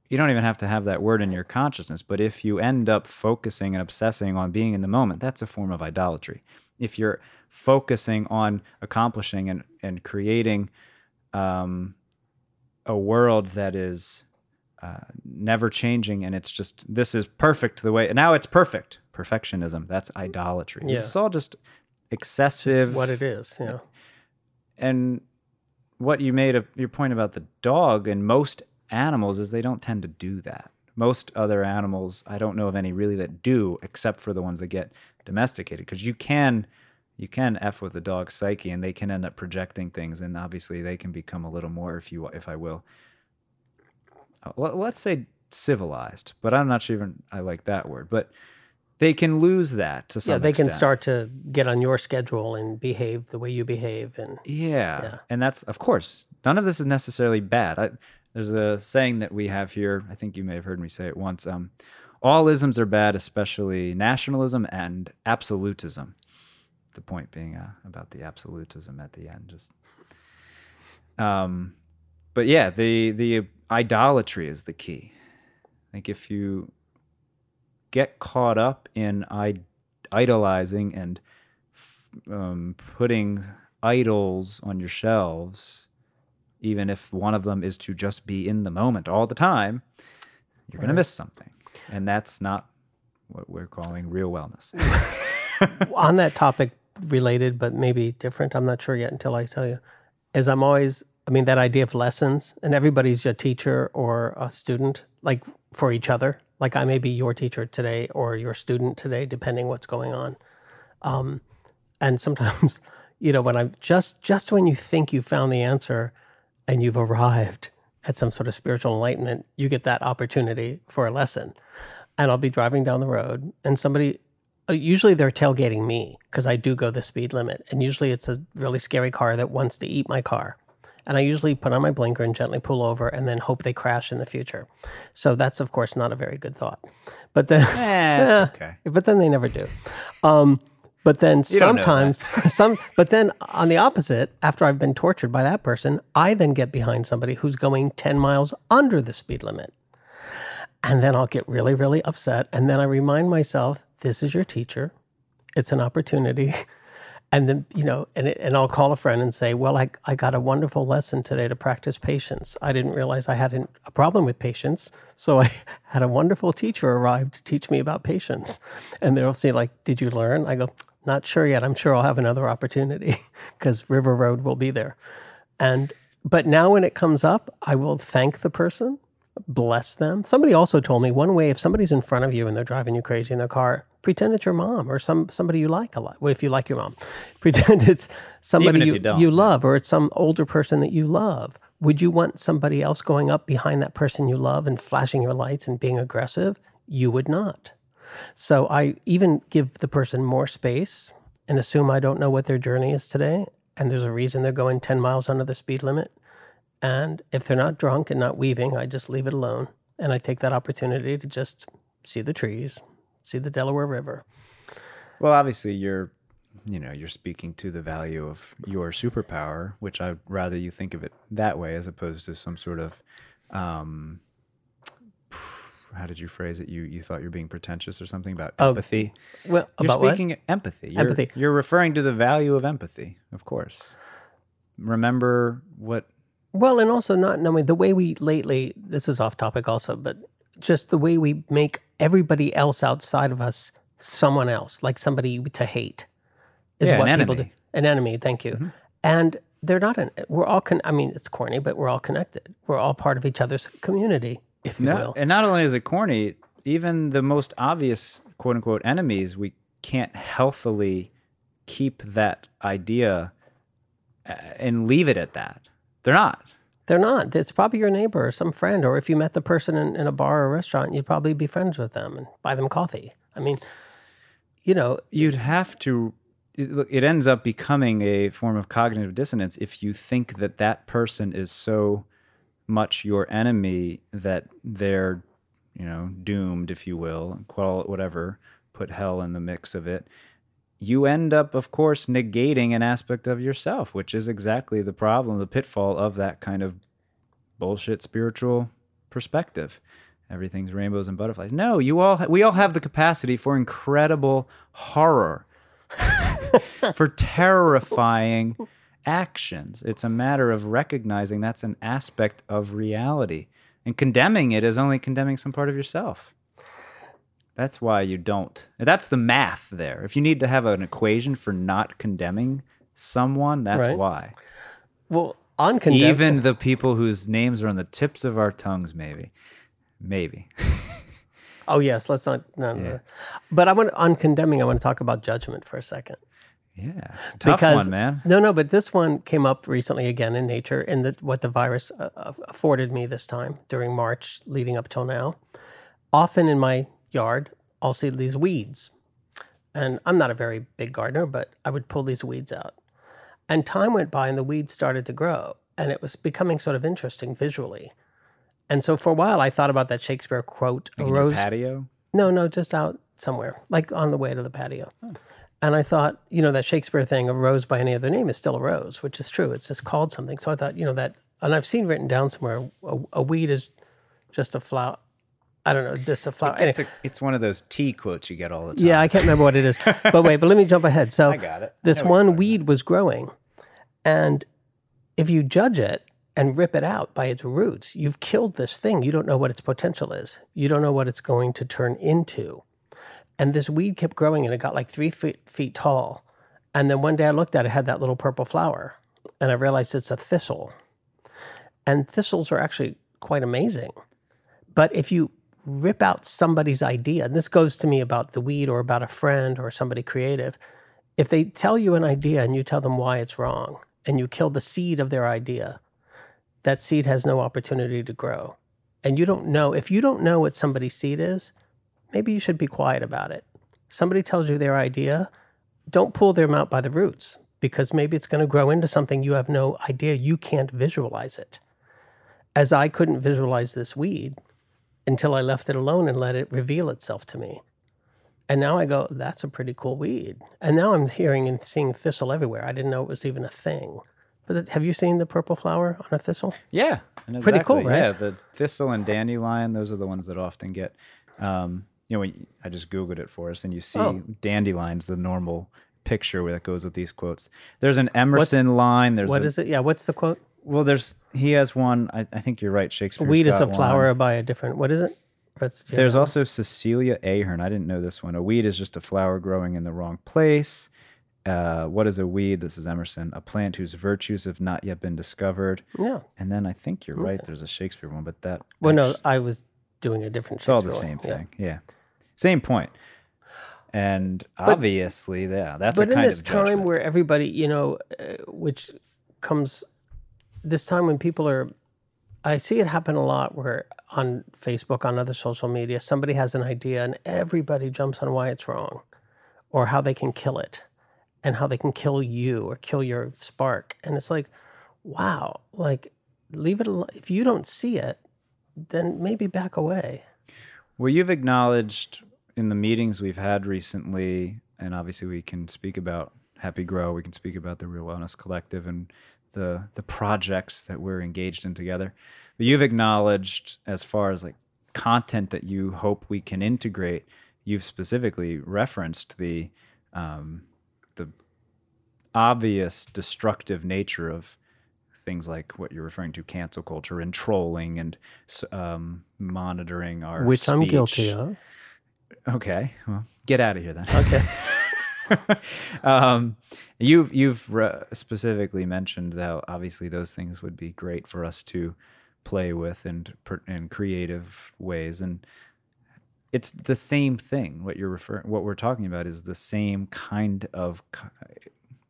S2: you don't even have to have that word in your consciousness, but if you end up focusing and obsessing on being in the moment, that's a form of idolatry. If you're focusing on accomplishing and, and creating um, a world that is uh, never changing and it's just this is perfect the way now it's perfect perfectionism that's idolatry
S1: Yeah.
S2: is all just excessive
S1: What it is. Yeah.
S2: and what you made a your point about the dog and most animals is they don't tend to do that most other animals i don't know of any really that do except for the ones that get domesticated because you can you can f with the dog's psyche and they can end up projecting things and obviously they can become a little more if you if i will let's say civilized, but I'm not sure even I like that word. But they can lose that to some
S1: yeah, they
S2: extent.
S1: can start to get on your schedule and behave the way you behave. And
S2: Yeah.
S1: Yeah.
S2: And that's, of course, none of this is necessarily bad. I, there's a saying that we have here. I think you may have heard me say it once. Um, all isms are bad, especially nationalism and absolutism. The point being uh, about the absolutism at the end. Just, um, but yeah, the the idolatry is the key. Like if you get caught up in idolizing and f- um, putting idols on your shelves, even if one of them is to just be in the moment all the time, you're going to miss something. And that's not what we're calling real wellness.
S1: on that topic, related but maybe different. I'm not sure yet until I tell you. Is I'm always, I mean, that idea of lessons, and everybody's your teacher or a student, like for each other. Like I may be your teacher today or your student today, depending what's going on. Um, and sometimes, you know, when I'm just just when you think you found the answer and you've arrived at some sort of spiritual enlightenment, you get that opportunity for a lesson. And I'll be driving down the road, and somebody usually they're tailgating me because I do go the speed limit. And usually it's a really scary car that wants to eat my car. And I usually put on my blinker and gently pull over and then hope they crash in the future. So that's, of course, not a very good thought. But then,
S2: Eh, okay.
S1: but then they never do. Um, but then
S2: don't
S1: sometimes, some, but then on the opposite, after I've been tortured by that person, I then get behind somebody who's going 10 miles under the speed limit. And then I'll get really, really upset. And then I remind myself, this is your teacher. It's an opportunity. And then, you know, and, it, and I'll call a friend and say, well, I, I got a wonderful lesson today to practice patience. I didn't realize I had an, a problem with patience. So I had a wonderful teacher arrive to teach me about patience. And they'll say, like, did you learn? I go, not sure yet. I'm sure I'll have another opportunity because River Road will be there. And, but now when it comes up, I will thank the person bless them. Somebody also told me one way if somebody's in front of you and they're driving you crazy in their car, pretend it's your mom or some somebody you like a lot. Well, if you like your mom, pretend it's somebody
S2: if
S1: you,
S2: you
S1: love or it's some older person that you love. Would you want somebody else going up behind that person you love and flashing your lights and being aggressive? You would not. So I even give the person more space and assume I don't know what their journey is today. And there's a reason they're going 10 miles under the speed limit. And if they're not drunk and not weaving, I just leave it alone. And I take that opportunity to just see the trees, see the Delaware River.
S2: Well, obviously, you're, you know, you're speaking to the value of your superpower, which I'd rather you think of it that way as opposed to some sort of, um, how did you phrase it? You you thought you're being pretentious or something about
S1: Oh,
S2: empathy.
S1: Well,
S2: You're
S1: about what?
S2: speaking empathy. You're,
S1: Empathy.
S2: You're referring to the value of empathy, of course. Remember what?
S1: Well, and also not knowing the way we lately, this is off topic also, but just the way we make everybody else outside of us someone else, like somebody to hate, is
S2: Yeah,
S1: what
S2: an
S1: people
S2: enemy.
S1: do. An enemy, thank you. And they're not an, we're all, con- I mean, it's corny, but we're all connected. We're all part of each other's community, if you
S2: No,
S1: will.
S2: and not only is it corny, even the most obvious quote unquote enemies, we can't healthily keep that idea uh, and leave it at that. They're not.
S1: They're not. It's probably your neighbor or some friend, or if you met the person in, in a bar or restaurant, you'd probably be friends with them and buy them coffee. I mean, you know,
S2: You'd have to. It, look, it ends up becoming a form of cognitive dissonance if you think that that person is so much your enemy that they're, you know, doomed, if you will, call it whatever, put hell in the mix of it. You end up, of course, negating an aspect of yourself, which is exactly the problem, the pitfall of that kind of bullshit spiritual perspective. Everything's rainbows and butterflies. No, you all ha- we all have the capacity for incredible horror, for terrifying actions. It's a matter of recognizing that's an aspect of reality. And condemning it is only condemning some part of yourself. That's why you don't. That's the math there. If you need to have an equation for not condemning someone, that's
S1: Right.
S2: why.
S1: well, on condemn-
S2: Even the people whose names are on the tips of our tongues, maybe. Maybe.
S1: Oh yes, let's not. No,
S2: Yeah.
S1: no. But I want on condemning. I want to talk about judgment for a second.
S2: Yeah, a tough
S1: because
S2: one, man.
S1: no, no, but this one came up recently again in nature, and that what the virus uh, uh, afforded me this time during March, leading up till now. Often in my yard, I'll see these weeds, and I'm not a very big gardener, but I would pull these weeds out. And time went by, and the weeds started to grow, and it was becoming sort of interesting visually. And so for a while, I thought about that Shakespeare quote: "A rose
S2: patio.
S1: no, no, just out somewhere, like on the way to the patio. And I thought, you know, that Shakespeare thing, a rose by any other name is still a rose, which is true. It's just called something. So I thought, you know, that, and I've seen written down somewhere, a, a weed is just a flower. I don't know, just a flower.
S2: It's,
S1: Anyway,
S2: a, it's one of those tea quotes you get all the time.
S1: yeah, I can't remember what it is. But wait, but let me jump ahead. So
S2: I got it.
S1: This one weed was growing. And if you judge it and rip it out by its roots, you've killed this thing. You don't know what its potential is. You don't know what it's going to turn into. And this weed kept growing and it got like three feet, feet tall. And then one day I looked at it, it had that little purple flower. And I realized it's a thistle. And thistles are actually quite amazing. But if you rip out somebody's idea, and this goes to me about the weed or about a friend or somebody creative, if they tell you an idea and you tell them why it's wrong and you kill the seed of their idea, that seed has no opportunity to grow. And you don't know, if you don't know what somebody's seed is, maybe you should be quiet about it. Somebody tells you their idea, don't pull them out by the roots because maybe it's going to grow into something you have no idea. You can't visualize it. As I couldn't visualize this weed until I left it alone and let it reveal itself to me. And now I go, that's a pretty cool weed. And now I'm hearing and seeing thistle everywhere. I didn't know it was even a thing. But have you seen the purple flower on a thistle?
S2: Yeah, and
S1: Pretty cool, right?
S2: Yeah, the thistle and dandelion; those are the ones that often get. Um, you know, I just googled it for us, and you see
S1: Oh.
S2: dandelions, the normal picture that goes with these quotes. There's an Emerson line. There's
S1: What
S2: a,
S1: is it? Yeah, what's the quote?
S2: Well, there's he has one. I, I think you're right. Shakespeare.
S1: Weed is a flower by a different, what is it? Do you
S2: There's also Cecilia Ahern. I didn't know this one. A weed is just a flower growing in the wrong place. Uh, what is a weed? This is Emerson. A plant whose virtues have not yet been discovered.
S1: Yeah.
S2: And then I think you're right. There's a Shakespeare one, but that
S1: Well, no, I was doing a different
S2: it's all the same
S1: one.
S2: Thing. Yeah. Same point. And obviously, yeah, that's
S1: but
S2: a
S1: in
S2: kind
S1: this
S2: of
S1: time where everybody you know uh, which comes this time when people are i see it happen a lot where on facebook on other social media somebody has an idea and everybody jumps on why it's wrong or how they can kill it and how they can kill you or kill your spark. And it's like wow like leave it alone if you don't see it then maybe back away.
S2: Well, you've acknowledged in the meetings we've had recently, and obviously we can speak about Happy Grow, we can speak about the Real Wellness Collective and the the projects that we're engaged in together. But you've acknowledged as far as like content that you hope we can integrate, you've specifically referenced the um, the obvious destructive nature of things like what you're referring to cancel culture and trolling and um, monitoring our
S1: which i'm guilty of
S2: Okay, well, get out of here then.
S1: okay
S2: um, you've you've re- specifically mentioned that obviously those things would be great for us to play with and in creative ways, and it's the same thing. What you're referring, what we're talking about, is the same kind of co-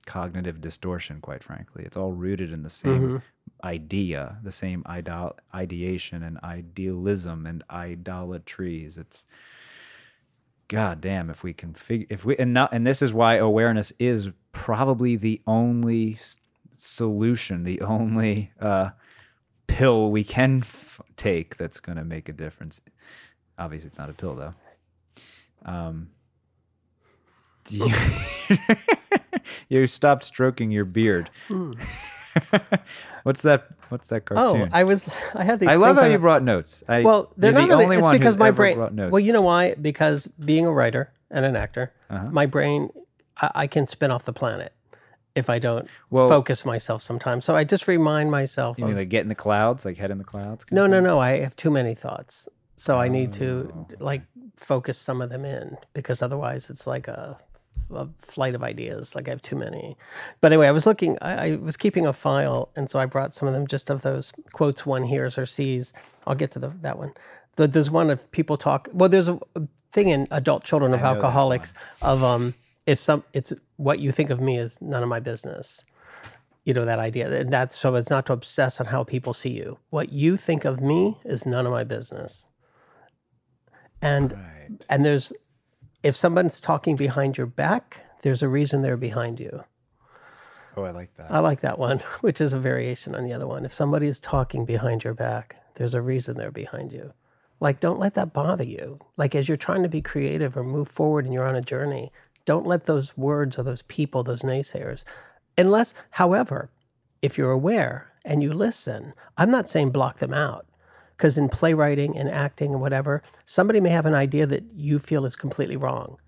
S2: cognitive distortion. Quite frankly, it's all rooted in the same idea, the same idol- ideation and idealism and idolatries. It's God damn, if we can figure, if we, and not, and this is why awareness is probably the only solution, the only uh, pill we can f- take that's going to make a difference. Obviously, it's not a pill though. Um, you, you stopped stroking your beard. what's that? What's that
S1: Hmm. oh i was i had these
S2: I love how you brought notes. I,
S1: Well, they're not
S2: the
S1: really.
S2: only
S1: It's
S2: one
S1: because my brain. Well, you know why? Because being a writer and an actor,
S2: Uh-huh.
S1: my brain, I, I can spin off the planet if I don't
S2: Well-
S1: focus myself sometimes. So I just remind myself.
S2: You
S1: of,
S2: mean like get in the clouds, like head in the clouds?
S1: no, no, no. I have too many thoughts, so I need to
S2: Oh.
S1: like focus some of them in because otherwise it's like a, a flight of ideas. Like I have too many. But anyway, I was looking. I, I was keeping a file, and so I brought some of them just of those quotes one hears or sees. I'll get to the, that one. The, there's one of people talk. Well, there's a thing in adult children of alcoholics of um if some it's what you think of me is none of my business. You know that idea, and that's so it's not to obsess on how people see you. What you think of me is none of my business. And
S2: Right.
S1: and there's if someone's talking behind your back, there's a reason they're behind you.
S2: Oh, I like that.
S1: I like that one, which is a variation on the other one. If somebody is talking behind your back, there's a reason they're behind you. Like, don't let that bother you. Like, as you're trying to be creative or move forward and you're on a journey, don't let those words or those people, those naysayers, unless, however, if you're aware and you listen, I'm not saying block them out. Because in playwriting and acting and whatever, somebody may have an idea that you feel is completely wrong.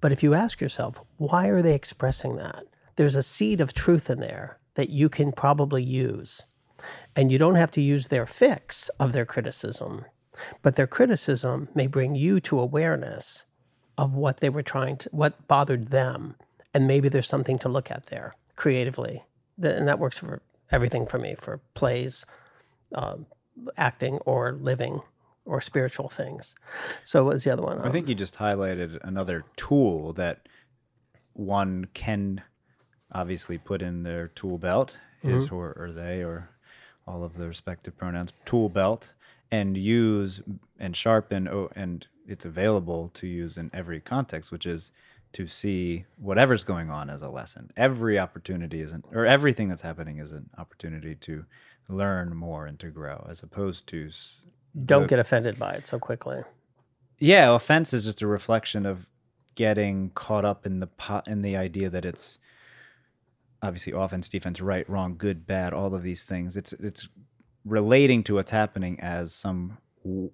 S1: But if you ask yourself, why are they expressing that? There's a seed of truth in there that you can probably use. And you don't have to use their fix of their criticism, but their criticism may bring you to awareness of what they were trying to, what bothered them. And maybe there's something to look at there creatively. And that works for everything for me for plays, um, acting, or living, or spiritual things. So, what was the other one?
S2: I think you just highlighted another tool that one can obviously put in their tool belt, his mm-hmm. or, or they, or all of the respective pronouns, tool belt, and use and sharpen, oh, and it's available to use in every context, which is to see whatever's going on as a lesson. Every opportunity isn't, or everything that's happening is an opportunity to learn more and to grow, as opposed to
S1: don't get offended by it so quickly.
S2: yeah, offense is just a reflection of getting caught up in the pot in the idea that it's obviously offense, defense, right, wrong, good, bad, all of these things. It's it's relating to what's happening as some w-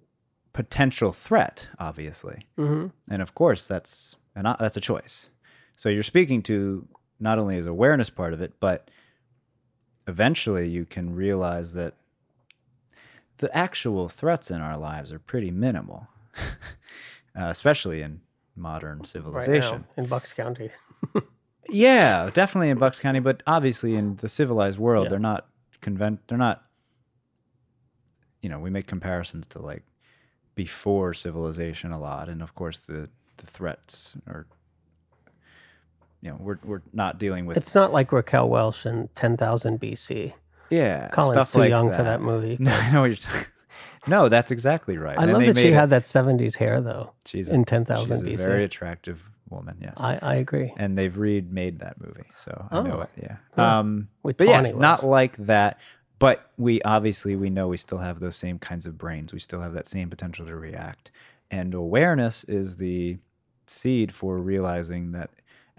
S2: potential threat, obviously,
S1: hmm
S2: and of course that's an, o- that's a choice. So you're speaking to not only as awareness part of it, but eventually you can realize that the actual threats in our lives are pretty minimal, uh, especially in modern
S1: Right
S2: civilization.
S1: now in Bucks County.
S2: Yeah, definitely in Bucks County, but obviously in the civilized world,
S1: Yeah.
S2: they're not convent. They're not. You know, we make comparisons to like before civilization a lot, and of course the the threats are. You know, we're we're not dealing with
S1: It's not like Raquel Welch in 10,000 BC.
S2: yeah.
S1: Colin's
S2: stuff
S1: too
S2: like
S1: young for that movie.
S2: No, I know what you're talking. No, that's exactly right.
S1: I
S2: And
S1: love that she
S2: it-
S1: had that 70s hair, though,
S2: She's a,
S1: in 10,000
S2: she's
S1: BC.
S2: very attractive woman. Yes,
S1: I, I agree.
S2: and they've remade that movie, so I know
S1: Oh.
S2: it. Yeah. Um,
S1: With
S2: but yeah,
S1: Tawny
S2: not like that. But we obviously we know we still have those same kinds of brains. We still have that same potential to react, and awareness is the seed for realizing that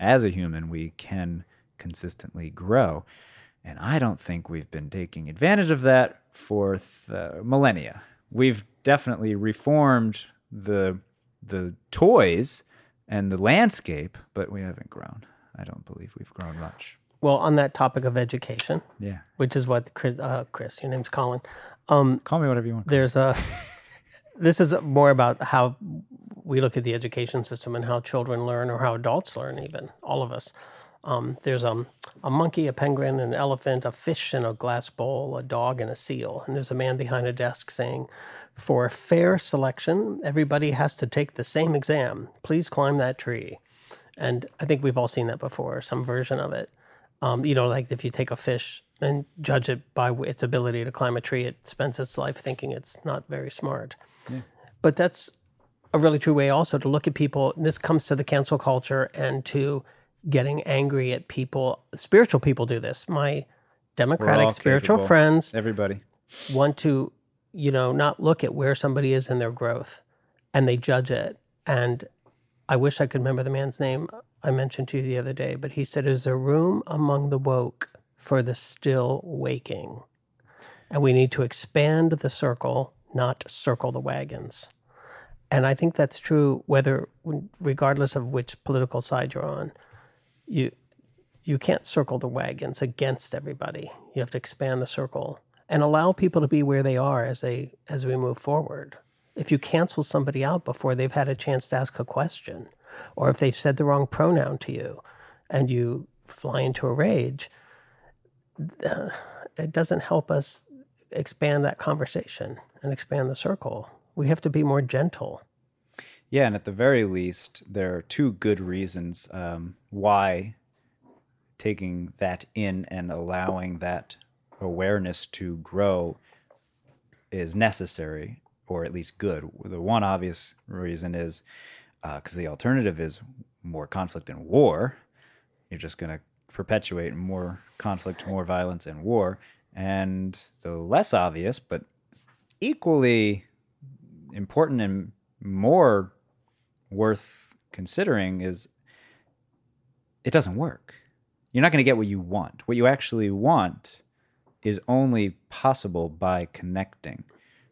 S2: as a human we can consistently grow. And I don't think we've been taking advantage of that for th- millennia. We've definitely reformed the the toys and the landscape, but we haven't grown. I don't believe we've grown much.
S1: Well, on that topic of education,
S2: Yeah.
S1: which is what Chris, uh, Chris your name's Colin, um,
S2: Call me whatever you want.
S1: there's a this is more about how we look at the education system and how children learn or how adults learn even all of us. Um, there's um, a monkey a penguin an elephant a fish in a glass bowl a dog and a seal. And there's a man behind a desk saying for fair selection everybody has to take the same exam. Please climb that tree. And i think we've all seen that before some version of it. Um, you know, like if you take a fish and judge it by its ability to climb a tree, it spends its life thinking it's not very smart. But that's a really true way also to look at people. and This comes to the cancel culture and to getting angry at people. Spiritual people do this. My democratic spiritual
S2: capable.
S1: friends
S2: Everybody.
S1: want to, you know, not look at where somebody is in their growth and they judge it. And I wish I could remember the man's name I mentioned to you the other day, but he said, Is there room among the woke for the still waking? And we need to expand the circle, not circle the wagons. And I think that's true whether, regardless of which political side you're on. You, you can't circle the wagons against everybody. You have to expand the circle and allow people to be where they are as they as we move forward. If you cancel somebody out before they've had a chance to ask a question, or if they've said the wrong pronoun to you, and you fly into a rage, it doesn't help us expand that conversation and expand the circle. We have to be more gentle.
S2: Yeah, and at the very least, there are two good reasons um, why taking that in and allowing that awareness to grow is necessary or at least good. The one obvious reason is because uh, the alternative is more conflict and war. You're just going to perpetuate more conflict, more violence, and war. And the less obvious, but equally important and more worth considering is it doesn't work. You're not going to get what you want. What you actually want is only possible by connecting.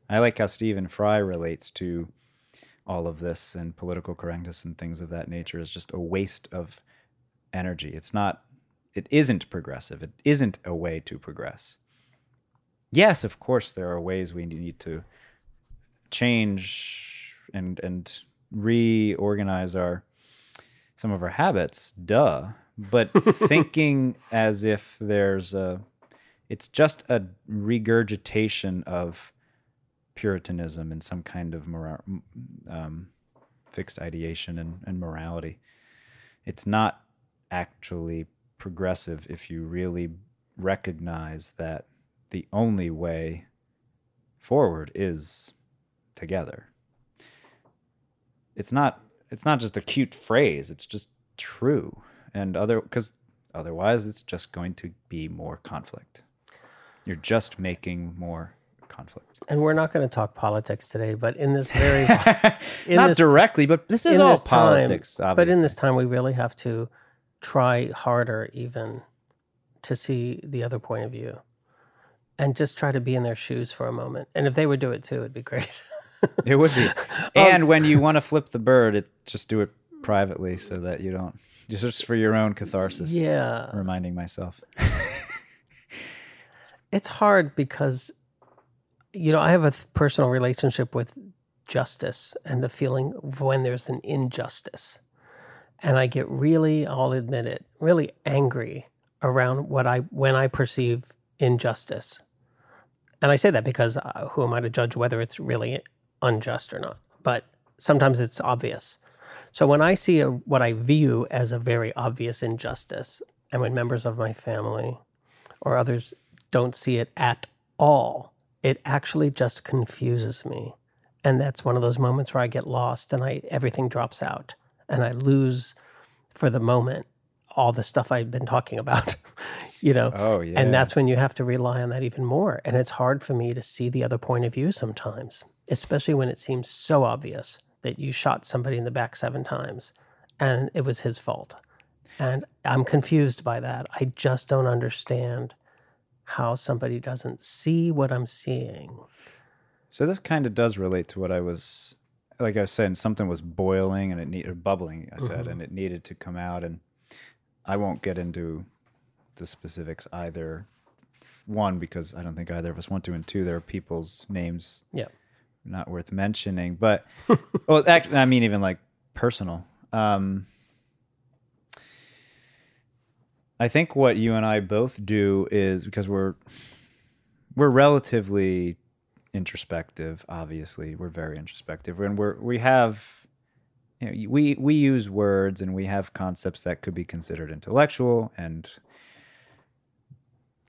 S2: I like how Stephen Fry relates to all of this and political correctness and things of that nature is just a waste of energy. It's not, it isn't progressive. It isn't a way to progress. Yes, of course, there are ways we need to change and and reorganize our some of our habits. Duh. But thinking as if there's a, it's just a regurgitation of Puritanism and some kind of mora- um, fixed ideation and, and morality. It's not actually progressive if you really recognize that the only way forward is together. It's not it's not just a cute phrase, it's just true. And other cuz otherwise it's just going to be more conflict. You're just making more conflict.
S1: And we're not going to talk politics today, but in this very
S2: in not this, directly, but this is all this politics.
S1: Time, but in this time, we really have to try harder, even to see the other point of view, and just try to be in their shoes for a moment. And if they would do it too, it'd be great.
S2: it would be. And um, when you want to flip the bird, it just do it privately so that you don't just for your own catharsis.
S1: Yeah,
S2: reminding myself.
S1: it's hard because you know, I have a personal relationship with justice and the feeling of when there's an injustice. And I get really, I'll admit it, really angry around what I when I perceive injustice. And I say that because uh, who am I to judge whether it's really unjust or not? But sometimes it's obvious. So when I see a, what I view as a very obvious injustice, and when members of my family or others don't see it at all, it actually just confuses me. And that's one of those moments where I get lost and I everything drops out and I lose for the moment all the stuff I've been talking about, you know.
S2: Oh yeah.
S1: And that's when you have to rely on that even more. And it's hard for me to see the other point of view sometimes, especially when it seems so obvious that you shot somebody in the back seven times and it was his fault. And I'm confused by that. I just don't understand how somebody doesn't see what I'm seeing.
S2: So this kind of does relate to what I was, like I was saying, something was boiling and it needed bubbling. I said, mm-hmm. and it needed to come out. And I won't get into the specifics either. One, because I don't think either of us want to, and two, there are people's names.
S1: Yeah.
S2: Not worth mentioning, but well, actually, I mean, even like personal. Um, I think what you and I both do is because we're we're relatively introspective. Obviously, we're very introspective, and we're we have you know, we we use words and we have concepts that could be considered intellectual and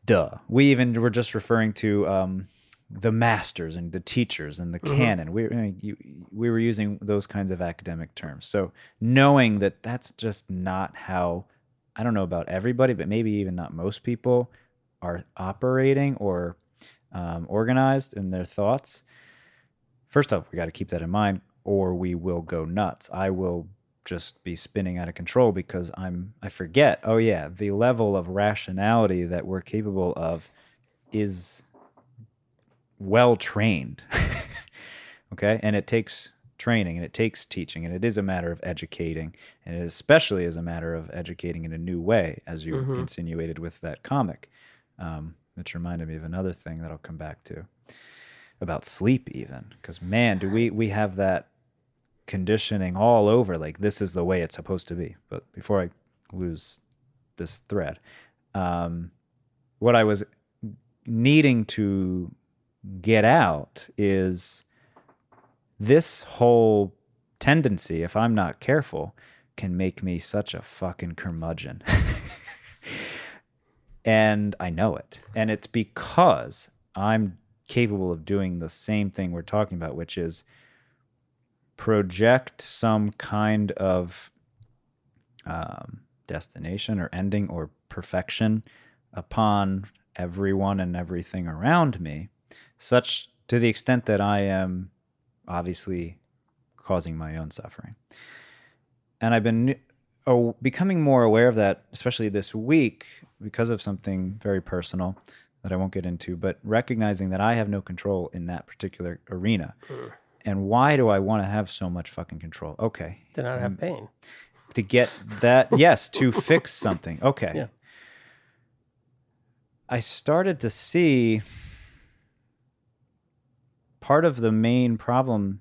S2: duh. We even were just referring to um, the masters and the teachers and the mm-hmm. canon. We you, we were using those kinds of academic terms. So knowing that that's just not how I don't know about everybody, but maybe even not most people are operating or um, organized in their thoughts. First off, we got to keep that in mind, or we will go nuts. I will just be spinning out of control because I'm I forget. Oh yeah, the level of rationality that we're capable of is well trained. okay, and it takes training and it takes teaching and it is a matter of educating and it especially is a matter of educating in a new way as you mm-hmm. insinuated with that comic um, which reminded me of another thing that i'll come back to about sleep even because man do we we have that conditioning all over like this is the way it's supposed to be but before i lose this thread um, what i was needing to get out is this whole tendency, if I'm not careful, can make me such a fucking curmudgeon. And I know it. And it's because I'm capable of doing the same thing we're talking about, which is project some kind of um, destination or ending or perfection upon everyone and everything around me, such to the extent that I am obviously causing my own suffering. And I've been oh, becoming more aware of that, especially this week, because of something very personal that I won't get into, but recognizing that I have no control in that particular arena. Mm. And why do I want to have so much fucking control? Okay.
S1: To not have pain.
S2: To get that, yes, to fix something. Okay.
S1: Yeah.
S2: I started to see part of the main problem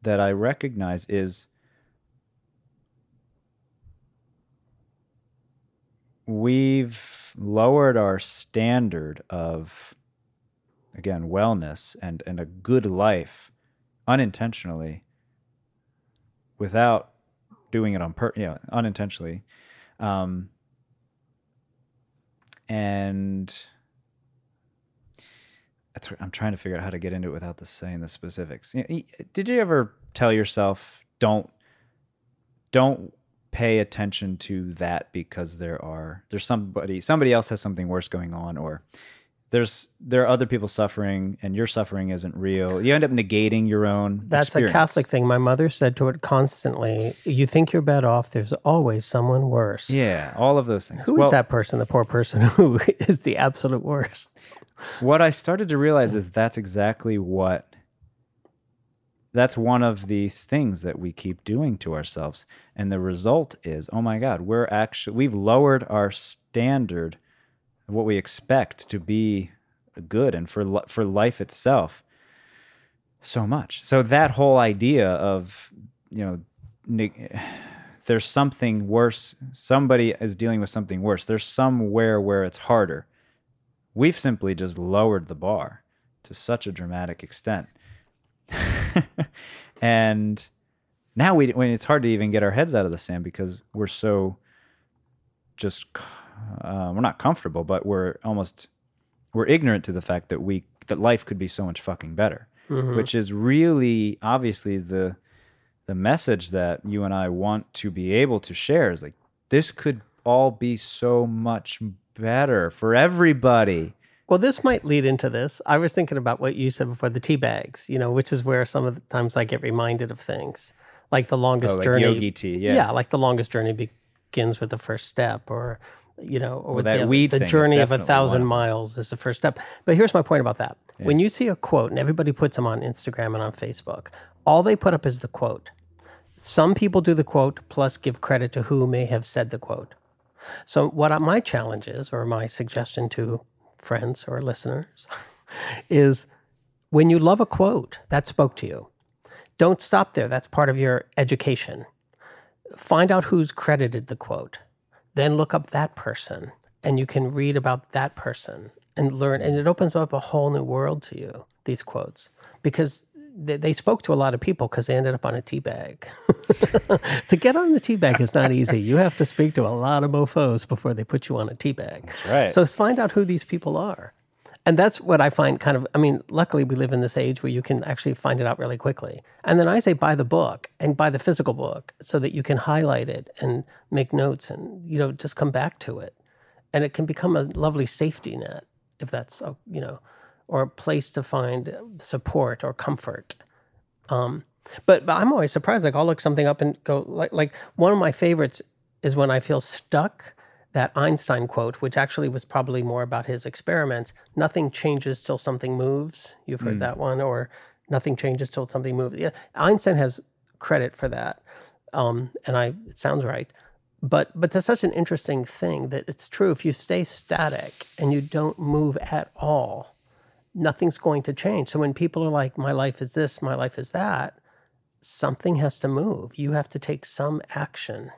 S2: that I recognize is we've lowered our standard of again wellness and and a good life unintentionally without doing it on per you know unintentionally um and I'm trying to figure out how to get into it without the saying the specifics. Did you ever tell yourself don't don't pay attention to that because there are there's somebody somebody else has something worse going on or there's there are other people suffering and your suffering isn't real. You end up negating your own
S1: that's
S2: experience.
S1: a catholic thing. My mother said to it constantly you think you're bad off there's always someone worse.
S2: Yeah all of those things.
S1: Who well, is that person the poor person who is the absolute worst
S2: what i started to realize is that's exactly what that's one of these things that we keep doing to ourselves. And the result is oh my god we're actually we've lowered our standard what we expect to be good and for for life itself so much. So that whole idea of you know there's something worse somebody is dealing with something worse. There's somewhere where it's harder we've simply just lowered the bar to such a dramatic extent and now we when it's hard to even get our heads out of the sand because we're so just uh, we're not comfortable, but we're almost we're ignorant to the fact that we that life could be so much fucking better, mm-hmm. which is really obviously the the message that you and I want to be able to share is like this could all be so much better for everybody.
S1: Well, this might lead into this. I was thinking about what you said before the tea bags, you know, which is where some of the times I get reminded of things, like the longest
S2: oh, like
S1: journey.
S2: Yogi tea, yeah,
S1: yeah, like the longest journey begins with the first step, or you know, or
S2: well, that
S1: the,
S2: weed
S1: the journey of a thousand miles is the first step. But here's my point about that: yeah. when you see a quote, and everybody puts them on Instagram and on Facebook, all they put up is the quote. Some people do the quote plus give credit to who may have said the quote. So, what my challenge is, or my suggestion to friends or listeners, is when you love a quote that spoke to you, don't stop there. That's part of your education. Find out who's credited the quote. Then look up that person and you can read about that person and learn. And it opens up a whole new world to you, these quotes, because they, they spoke to a lot of people because they ended up on a tea bag. to get on the tea bag is not easy. You have to speak to a lot of mofos before they put you on a tea bag.
S2: That's right.
S1: So find out who these people are. And that's what I find kind of, I mean, luckily we live in this age where you can actually find it out really quickly. And then I say buy the book and buy the physical book so that you can highlight it and make notes and, you know, just come back to it. And it can become a lovely safety net if that's, oh, you know, or a place to find support or comfort. Um, but, but I'm always surprised. Like I'll look something up and go like like one of my favorites is when I feel stuck. That Einstein quote, which actually was probably more about his experiments, nothing changes till something moves. You've heard mm. that one, or nothing changes till something moves. Yeah, Einstein has credit for that, um, and I it sounds right. But but that's such an interesting thing that it's true. If you stay static and you don't move at all, nothing's going to change. So when people are like, my life is this, my life is that, something has to move. You have to take some action.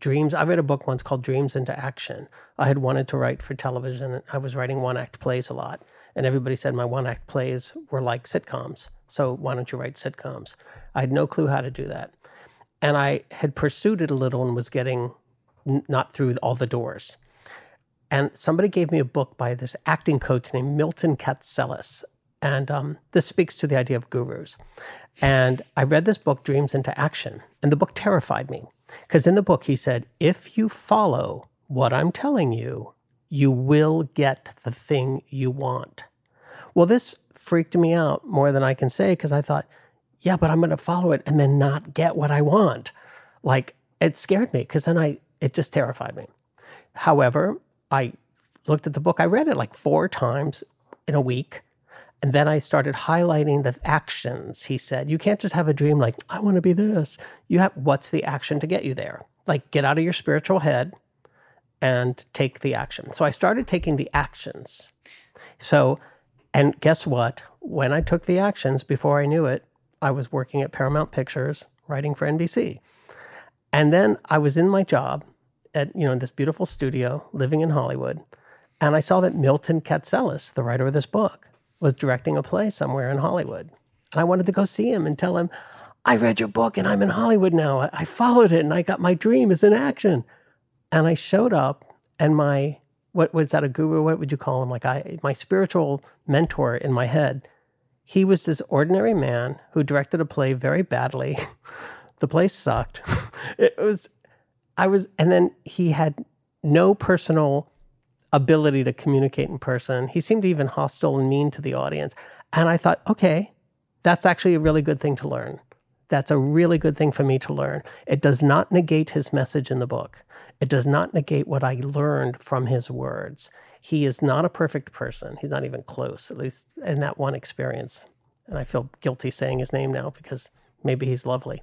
S1: Dreams, I read a book once called Dreams into Action. I had wanted to write for television. I was writing one act plays a lot. And everybody said my one act plays were like sitcoms. So why don't you write sitcoms? I had no clue how to do that. And I had pursued it a little and was getting not through all the doors. And somebody gave me a book by this acting coach named Milton Katselas. And um, this speaks to the idea of gurus. And I read this book, Dreams into Action, and the book terrified me. Because in the book, he said, if you follow what I'm telling you, you will get the thing you want. Well, this freaked me out more than I can say because I thought, yeah, but I'm going to follow it and then not get what I want. Like it scared me because then I, it just terrified me. However, I looked at the book, I read it like four times in a week. And then I started highlighting the actions. He said, You can't just have a dream like, I want to be this. You have, what's the action to get you there? Like, get out of your spiritual head and take the action. So I started taking the actions. So, and guess what? When I took the actions, before I knew it, I was working at Paramount Pictures, writing for NBC. And then I was in my job at, you know, this beautiful studio, living in Hollywood. And I saw that Milton Katselas, the writer of this book, was directing a play somewhere in Hollywood. And I wanted to go see him and tell him, I read your book and I'm in Hollywood now. I followed it and I got my dream is in action. And I showed up, and my what was that a guru? What would you call him? Like I, my spiritual mentor in my head. He was this ordinary man who directed a play very badly. the play sucked. it was, I was, and then he had no personal ability to communicate in person. He seemed even hostile and mean to the audience. And I thought, okay, that's actually a really good thing to learn. That's a really good thing for me to learn. It does not negate his message in the book. It does not negate what I learned from his words. He is not a perfect person. He's not even close, at least in that one experience. And I feel guilty saying his name now because maybe he's lovely.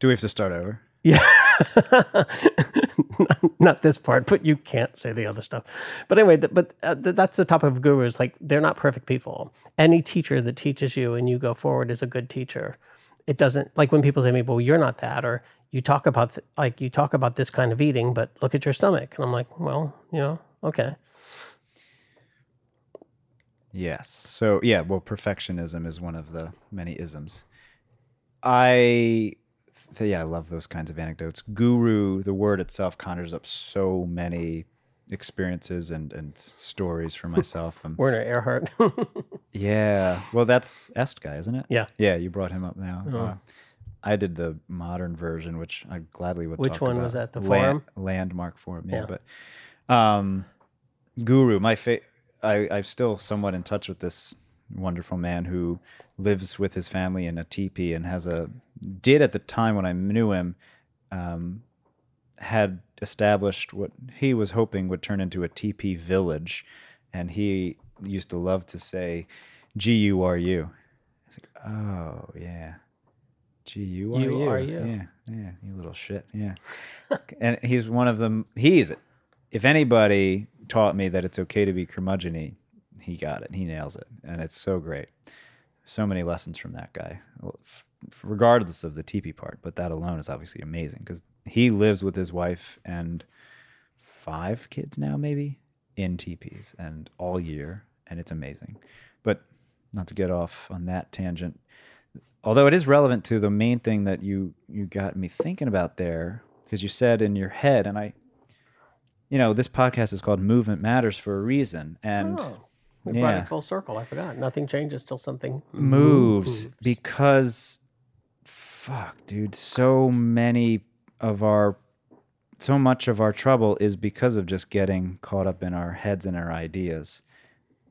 S2: Do we have to start over?
S1: Yeah. not this part, but you can't say the other stuff. But anyway, but uh, that's the topic of gurus. Like, they're not perfect people. Any teacher that teaches you and you go forward is a good teacher it doesn't like when people say to me, "Well, you're not that," or you talk about th- like you talk about this kind of eating, but look at your stomach, and I'm like, well, you know, okay.
S2: Yes. So yeah, well, perfectionism is one of the many isms. I yeah, I love those kinds of anecdotes. Guru, the word itself conjures up so many experiences and and stories for myself.
S1: Um, Werner Erhard.
S2: yeah, well, that's Est guy, isn't it?
S1: Yeah,
S2: yeah. You brought him up now. Oh. Uh, I did the modern version, which I gladly would.
S1: Which one
S2: about.
S1: was that? The forum,
S2: landmark forum. Yeah, yeah. but um, Guru, my fa- I I'm still somewhat in touch with this wonderful man who lives with his family in a teepee and has a did at the time when I knew him um, had established what he was hoping would turn into a teepee village. And he used to love to say, G U R U. It's like, oh, yeah. G U R U. Yeah, yeah, you little shit. Yeah. and he's one of them. He's, if anybody taught me that it's okay to be curmudgeon he got it. He nails it. And it's so great. So many lessons from that guy, regardless of the teepee part. But that alone is obviously amazing because he lives with his wife and five kids now, maybe in teepees and all year, and it's amazing. But not to get off on that tangent, although it is relevant to the main thing that you you got me thinking about there, because you said in your head, and I, you know, this podcast is called Movement Matters for a reason, and.
S1: Oh. We yeah. brought it full circle. I forgot. Nothing changes till something
S2: moves, moves. because fuck, dude, so many of our so much of our trouble is because of just getting caught up in our heads and our ideas.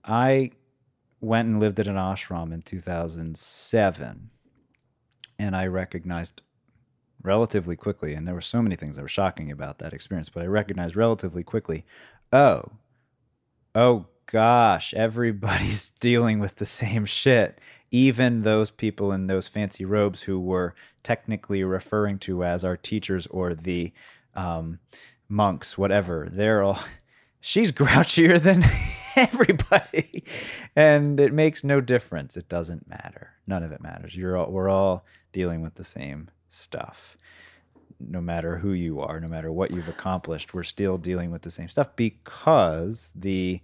S2: I went and lived at an ashram in 2007 and I recognized relatively quickly and there were so many things that were shocking about that experience but I recognized relatively quickly oh oh gosh everybody's dealing with the same shit even those people in those fancy robes who were technically referring to as our teachers or the um, monks, whatever, they're all, she's grouchier than everybody. and it makes no difference. It doesn't matter. None of it matters. You're all, we're all dealing with the same stuff. No matter who you are, no matter what you've accomplished, we're still dealing with the same stuff because the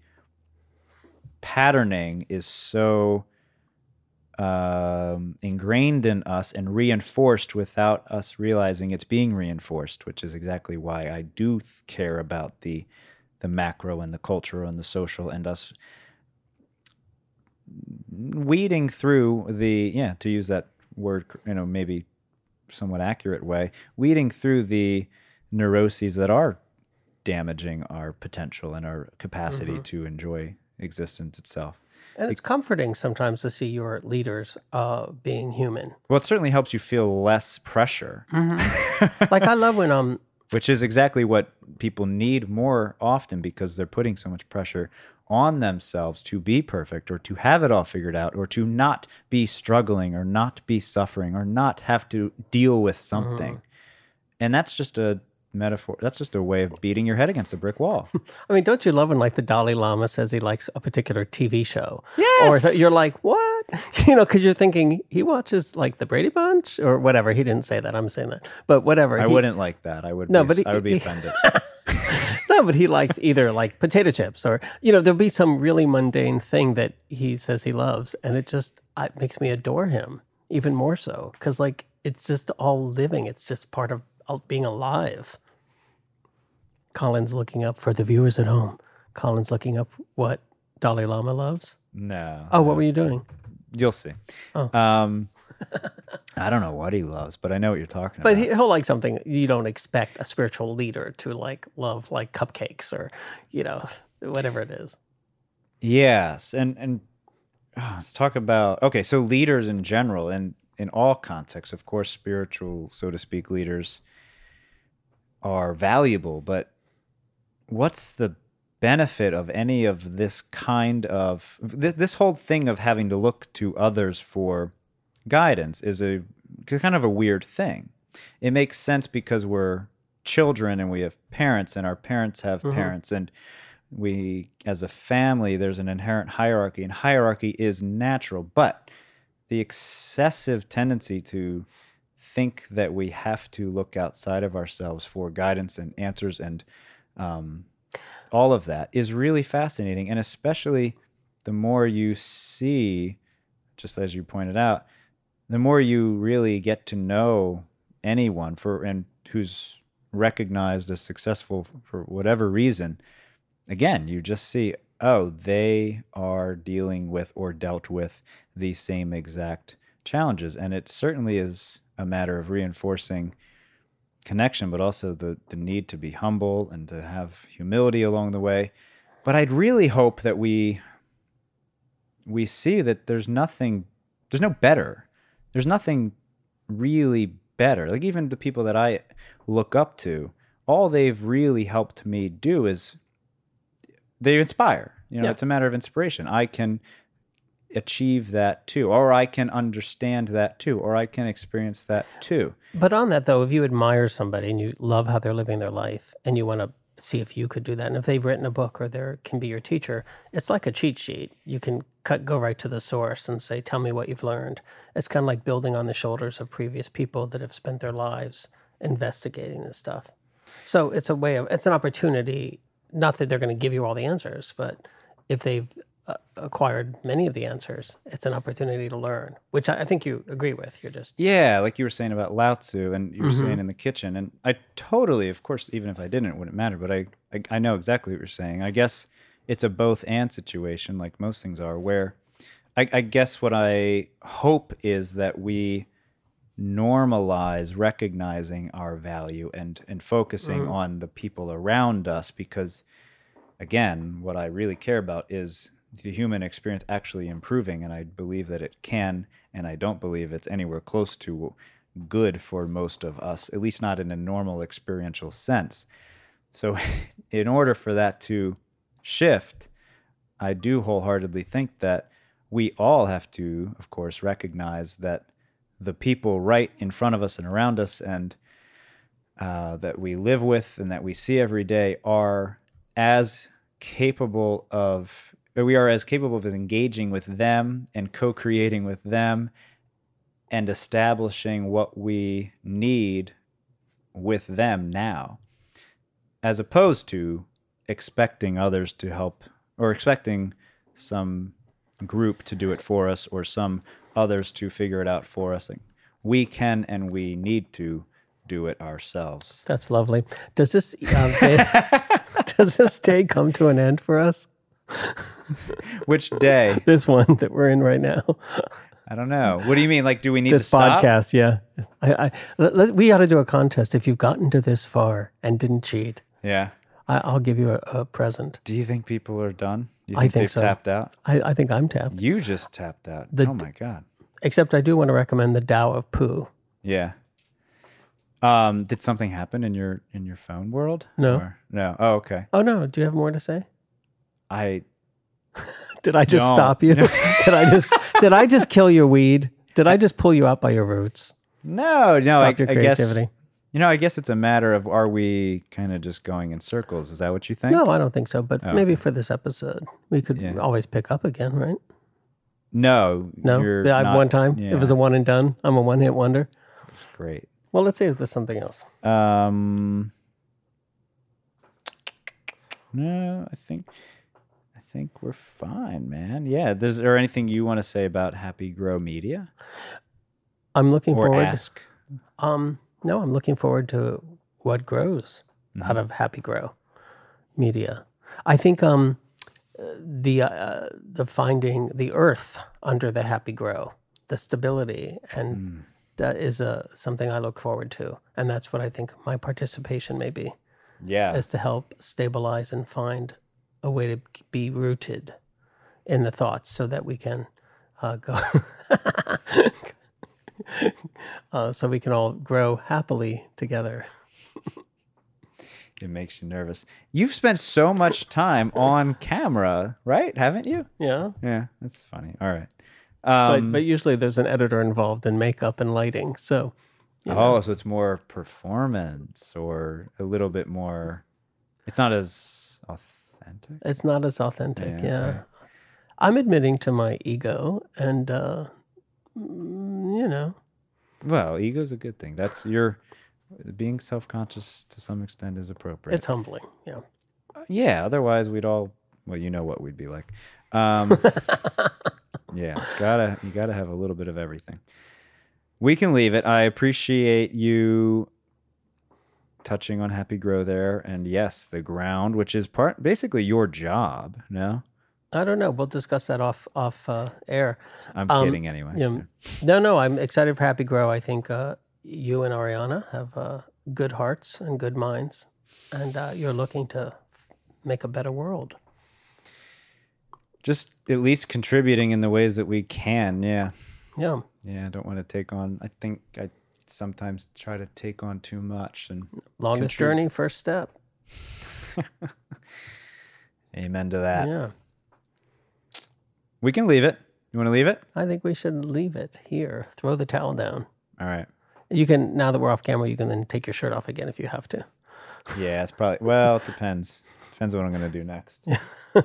S2: patterning is so um, ingrained in us and reinforced without us realizing it's being reinforced, which is exactly why I do care about the the macro and the cultural and the social and us weeding through the yeah to use that word you know maybe somewhat accurate way weeding through the neuroses that are damaging our potential and our capacity to enjoy existence itself
S1: And it's comforting sometimes to see your leaders uh, being human.
S2: well it certainly helps you feel less pressure
S1: Like I love when um
S2: which is exactly what people need more often because they're putting so much pressure on themselves to be perfect or to have it all figured out or to not be struggling or not be suffering or not have to deal with something. And that's just a metaphor. That's just a way of beating your head against a brick wall.
S1: I mean, don't you love when like the Dalai Lama says he likes a particular TV show?
S2: Yes.
S1: Or you're like, what? You know, because you're thinking he watches like the Brady Bunch or whatever. He didn't say that. I'm saying that, but whatever.
S2: I
S1: he,
S2: wouldn't like that. I would
S1: No,
S2: be,
S1: but he-
S2: I would be offended.
S1: No, but he likes either like potato chips or you know there'll be some really mundane thing that he says he loves, and it just it makes me adore him even more so because like it's just all living. It's just part of uh, being alive. Colin's looking up for the viewers at home. Colin's looking up what Dalai Lama loves.
S2: no.
S1: Oh, what were you doing?
S2: You'll see.
S1: Oh.
S2: Um, I don't know what he loves, but I know what you're talking
S1: But
S2: about.
S1: he, he'll like something you don't expect a spiritual leader to like love, like cupcakes or you know whatever it is.
S2: Yes, and and ah, let's talk about okay. So leaders in general, and in all contexts, of course, spiritual, so to speak, leaders are valuable. But what's the benefit of any of this kind of this, this whole thing of having to look to others for guidance is a kind of a weird thing. It makes sense because we're children and we have parents, and our parents have mm-hmm. parents, and we as a family there's an inherent hierarchy and hierarchy is natural but the excessive tendency to think that we have to look outside of ourselves for guidance and answers and um, all of that is really fascinating and especially the more you see just as you pointed out the more you really get to know anyone for and who's recognized as successful for whatever reason again, you just see, oh, they are dealing with or dealt with the same exact challenges. And it certainly is a matter of reinforcing connection, but also the, the need to be humble and to have humility along the way. But I'd really hope that we we see that there's nothing there's no better. There's nothing really better. Like even the people that I look up to, all they've really helped me do is they inspire. You know,
S1: Yeah.
S2: it's a matter of inspiration. I can achieve that too, or I can understand that too, or I can experience that too.
S1: But on that though, if you admire somebody and you love how they're living their life and you want to see if you could do that, and if they've written a book or they can be your teacher, it's like a cheat sheet. You can cut go right to the source and say, "Tell me what you've learned." It's kind of like building on the shoulders of previous people that have spent their lives investigating this stuff. So it's a way of it's an opportunity. Not that they're going to give you all the answers, but if they've acquired many of the answers, it's an opportunity to learn, which I, think you agree with. You're just
S2: Yeah, like you were saying about Lao Tzu, and you were
S1: Mm-hmm.
S2: saying in the kitchen, and I totally, of course, even if I didn't, it wouldn't matter. But I, I, I know exactly what you're saying. I guess it's a both and situation, like most things are. Where I, I guess what I hope is that we normalize recognizing our value and and focusing on the people around us, because again, what I really care about is the human experience actually improving. And I believe that it can, and I don't believe it's anywhere close to good for most of us, at least not in a normal experiential sense. So, in order for that to shift, I do wholeheartedly think that we all have to, of course, recognize that the people right in front of us and around us and uh, that we live with and that we see every day are as capable of or we are as capable of engaging with them and co-creating with them and establishing what we need with them now as opposed to expecting others to help or expecting some group to do it for us or some others to figure it out for us we can and we need to do it ourselves
S1: That's lovely. Does this Dave, uh, Does this day come to an end for us?
S2: Which day?
S1: This one that we're in right now.
S2: I don't know. What do you mean? Like, do we need
S1: This
S2: to stop?
S1: podcast, yeah. I, I, let, we ought to do a contest. If you've gotten to this far and didn't cheat,
S2: Yeah.
S1: I, I'll give you a, a present.
S2: Do you think people are done? You
S1: I
S2: think,
S1: think
S2: they've
S1: so.
S2: tapped out?
S1: I, I think I'm tapped.
S2: You just tapped out.
S1: The
S2: oh my god.
S1: Except I do want to recommend the Tao of Pooh.
S2: Yeah. Um, did something happen in your in your phone world?
S1: No.
S2: Or- no. Oh, okay.
S1: Oh no, do you have more to say?
S2: I
S1: Did I just
S2: Don't.
S1: stop you? did I just did I just kill your weed? Did I just pull you out by your roots?
S2: no, no.
S1: Stop
S2: I,
S1: your
S2: I guess you know. I guess it's a matter of are we kind of just going in circles? Is that what you think?
S1: No, I don't think so. But
S2: Oh,
S1: maybe for this episode, we could
S2: Yeah.
S1: always pick up again, right?
S2: No.
S1: No, yeah, I've
S2: not-
S1: one time.
S2: Yeah,
S1: It was a one and done. I'm a one hit wonder.
S2: great.
S1: Well, let's see if there's something else.
S2: Um. No, I think I think we're fine, man. Yeah. Is there anything you want to say about Happy Grow Media
S1: I'm looking
S2: or
S1: forward.
S2: ask?
S1: Um, no, I'm looking forward to what grows
S2: Mm-hmm.
S1: out of Happy Grow Media. I think um, the uh, the finding the earth under the Happy Grow, the stability, and that is uh, something I look forward to, and that's what I think my participation may be,
S2: Yeah.
S1: is to help stabilize and find a way to be rooted in the thoughts, so that we can uh, go. Uh, so we can all grow happily together.
S2: It makes you nervous. You've spent so much time on camera, right? Haven't you?
S1: Yeah.
S2: Yeah, that's funny. All right. Um,
S1: but usually there's an editor involved in makeup and lighting. So
S2: oh, so it's more performance or a little bit more. It's not as authentic.
S1: it's not as authentic.
S2: Yeah,
S1: Yeah.
S2: okay.
S1: I'm admitting to my ego and, uh, mm, you know,
S2: Well, ego's a good thing. That's your being self-conscious to some extent is appropriate.
S1: it's humbling. Yeah.
S2: yeah. Otherwise, we'd all well, you know what we'd be like. Um, yeah, gotta you gotta have a little bit of everything. We can leave it. I appreciate you touching on Happy Grow there, and yes, the ground, which is part basically your job. No,
S1: I don't know. We'll discuss that off off uh, air.
S2: I'm
S1: Um,
S2: kidding anyway.
S1: Yeah. No, no, I'm excited for Happy Grow. I think uh, you and Ariana have uh, good hearts and good minds, and uh, you're looking to f- make a better world.
S2: Just at least contributing in the ways that we can. Yeah.
S1: Yeah.
S2: Yeah, I don't want to take on. I think I sometimes try to take on too much. And
S1: Longest journey, first step.
S2: amen to that.
S1: Yeah.
S2: We can leave it. You want to leave it?
S1: I think we should leave it here. Throw the towel down.
S2: All right.
S1: You can now that we're off camera, you can then take your shirt off again if you have to.
S2: Yeah, it's probably. Well, it depends. Depends what I'm going to do next.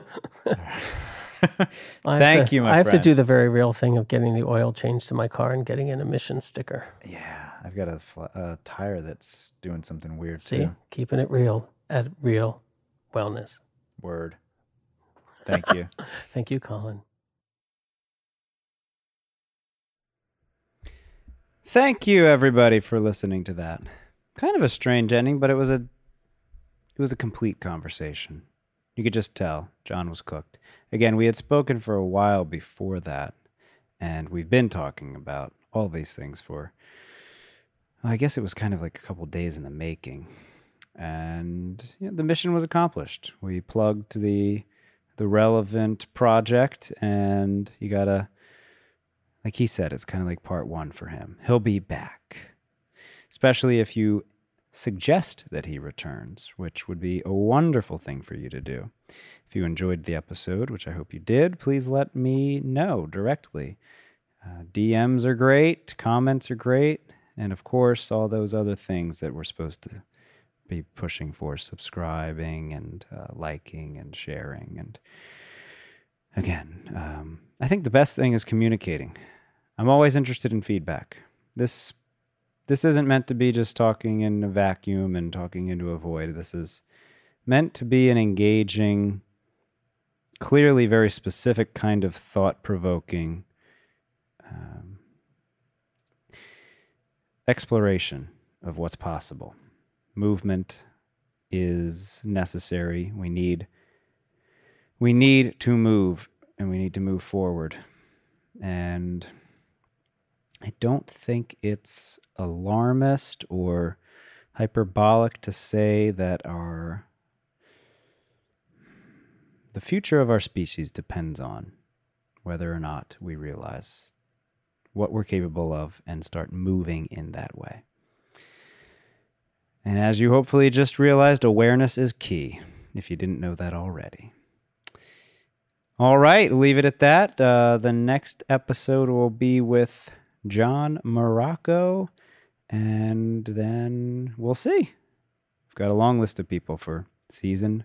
S2: Thank
S1: to-
S2: you, my
S1: I have to do the very real thing of getting the oil changed to my car and getting an emission sticker.
S2: Yeah, I've got a, a tire that's doing something weird
S1: See,
S2: too.
S1: keeping it real at Real Wellness.
S2: Word. Thank you.
S1: Thank you, Colin.
S2: Thank you, everybody, for listening to that. Kind of a strange ending, but it was a it was a complete conversation. You could just tell John was cooked. Again, we had spoken for a while before that, and we've been talking about all these things for. I guess it was kind of like a couple days in the making, and the mission was accomplished. We plugged the the relevant project, and you gotta like he said, it's kind of like part one for him. He'll be back, especially if you suggest that he returns, which would be a wonderful thing for you to do. If you enjoyed the episode, which I hope you did, please let me know directly. Uh, DMs are great, comments are great, and of course, all those other things that we're supposed to be pushing for subscribing and uh, liking and sharing. And again, um, I think the best thing is communicating. I'm always interested in feedback. This this isn't meant to be just talking in a vacuum and talking into a void. This is meant to be an engaging, clearly very specific kind of thought provoking um, exploration of what's possible movement, is necessary. We need we need to move and we need to move forward. And I don't think it's alarmist or hyperbolic to say that our the future of our species depends on whether or not we realize what we're capable of and start moving in that way. And as you hopefully just realized, awareness is key, if you didn't know that already. All right, leave it at that. Uh, the next episode will be with John Morocco, and then we'll see. We've got a long list of people for season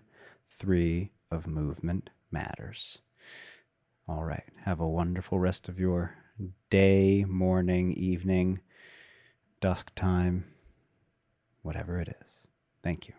S2: three of Movement Matters. All right, have a wonderful rest of your day, morning, evening, dusk time, whatever it is. Thank you.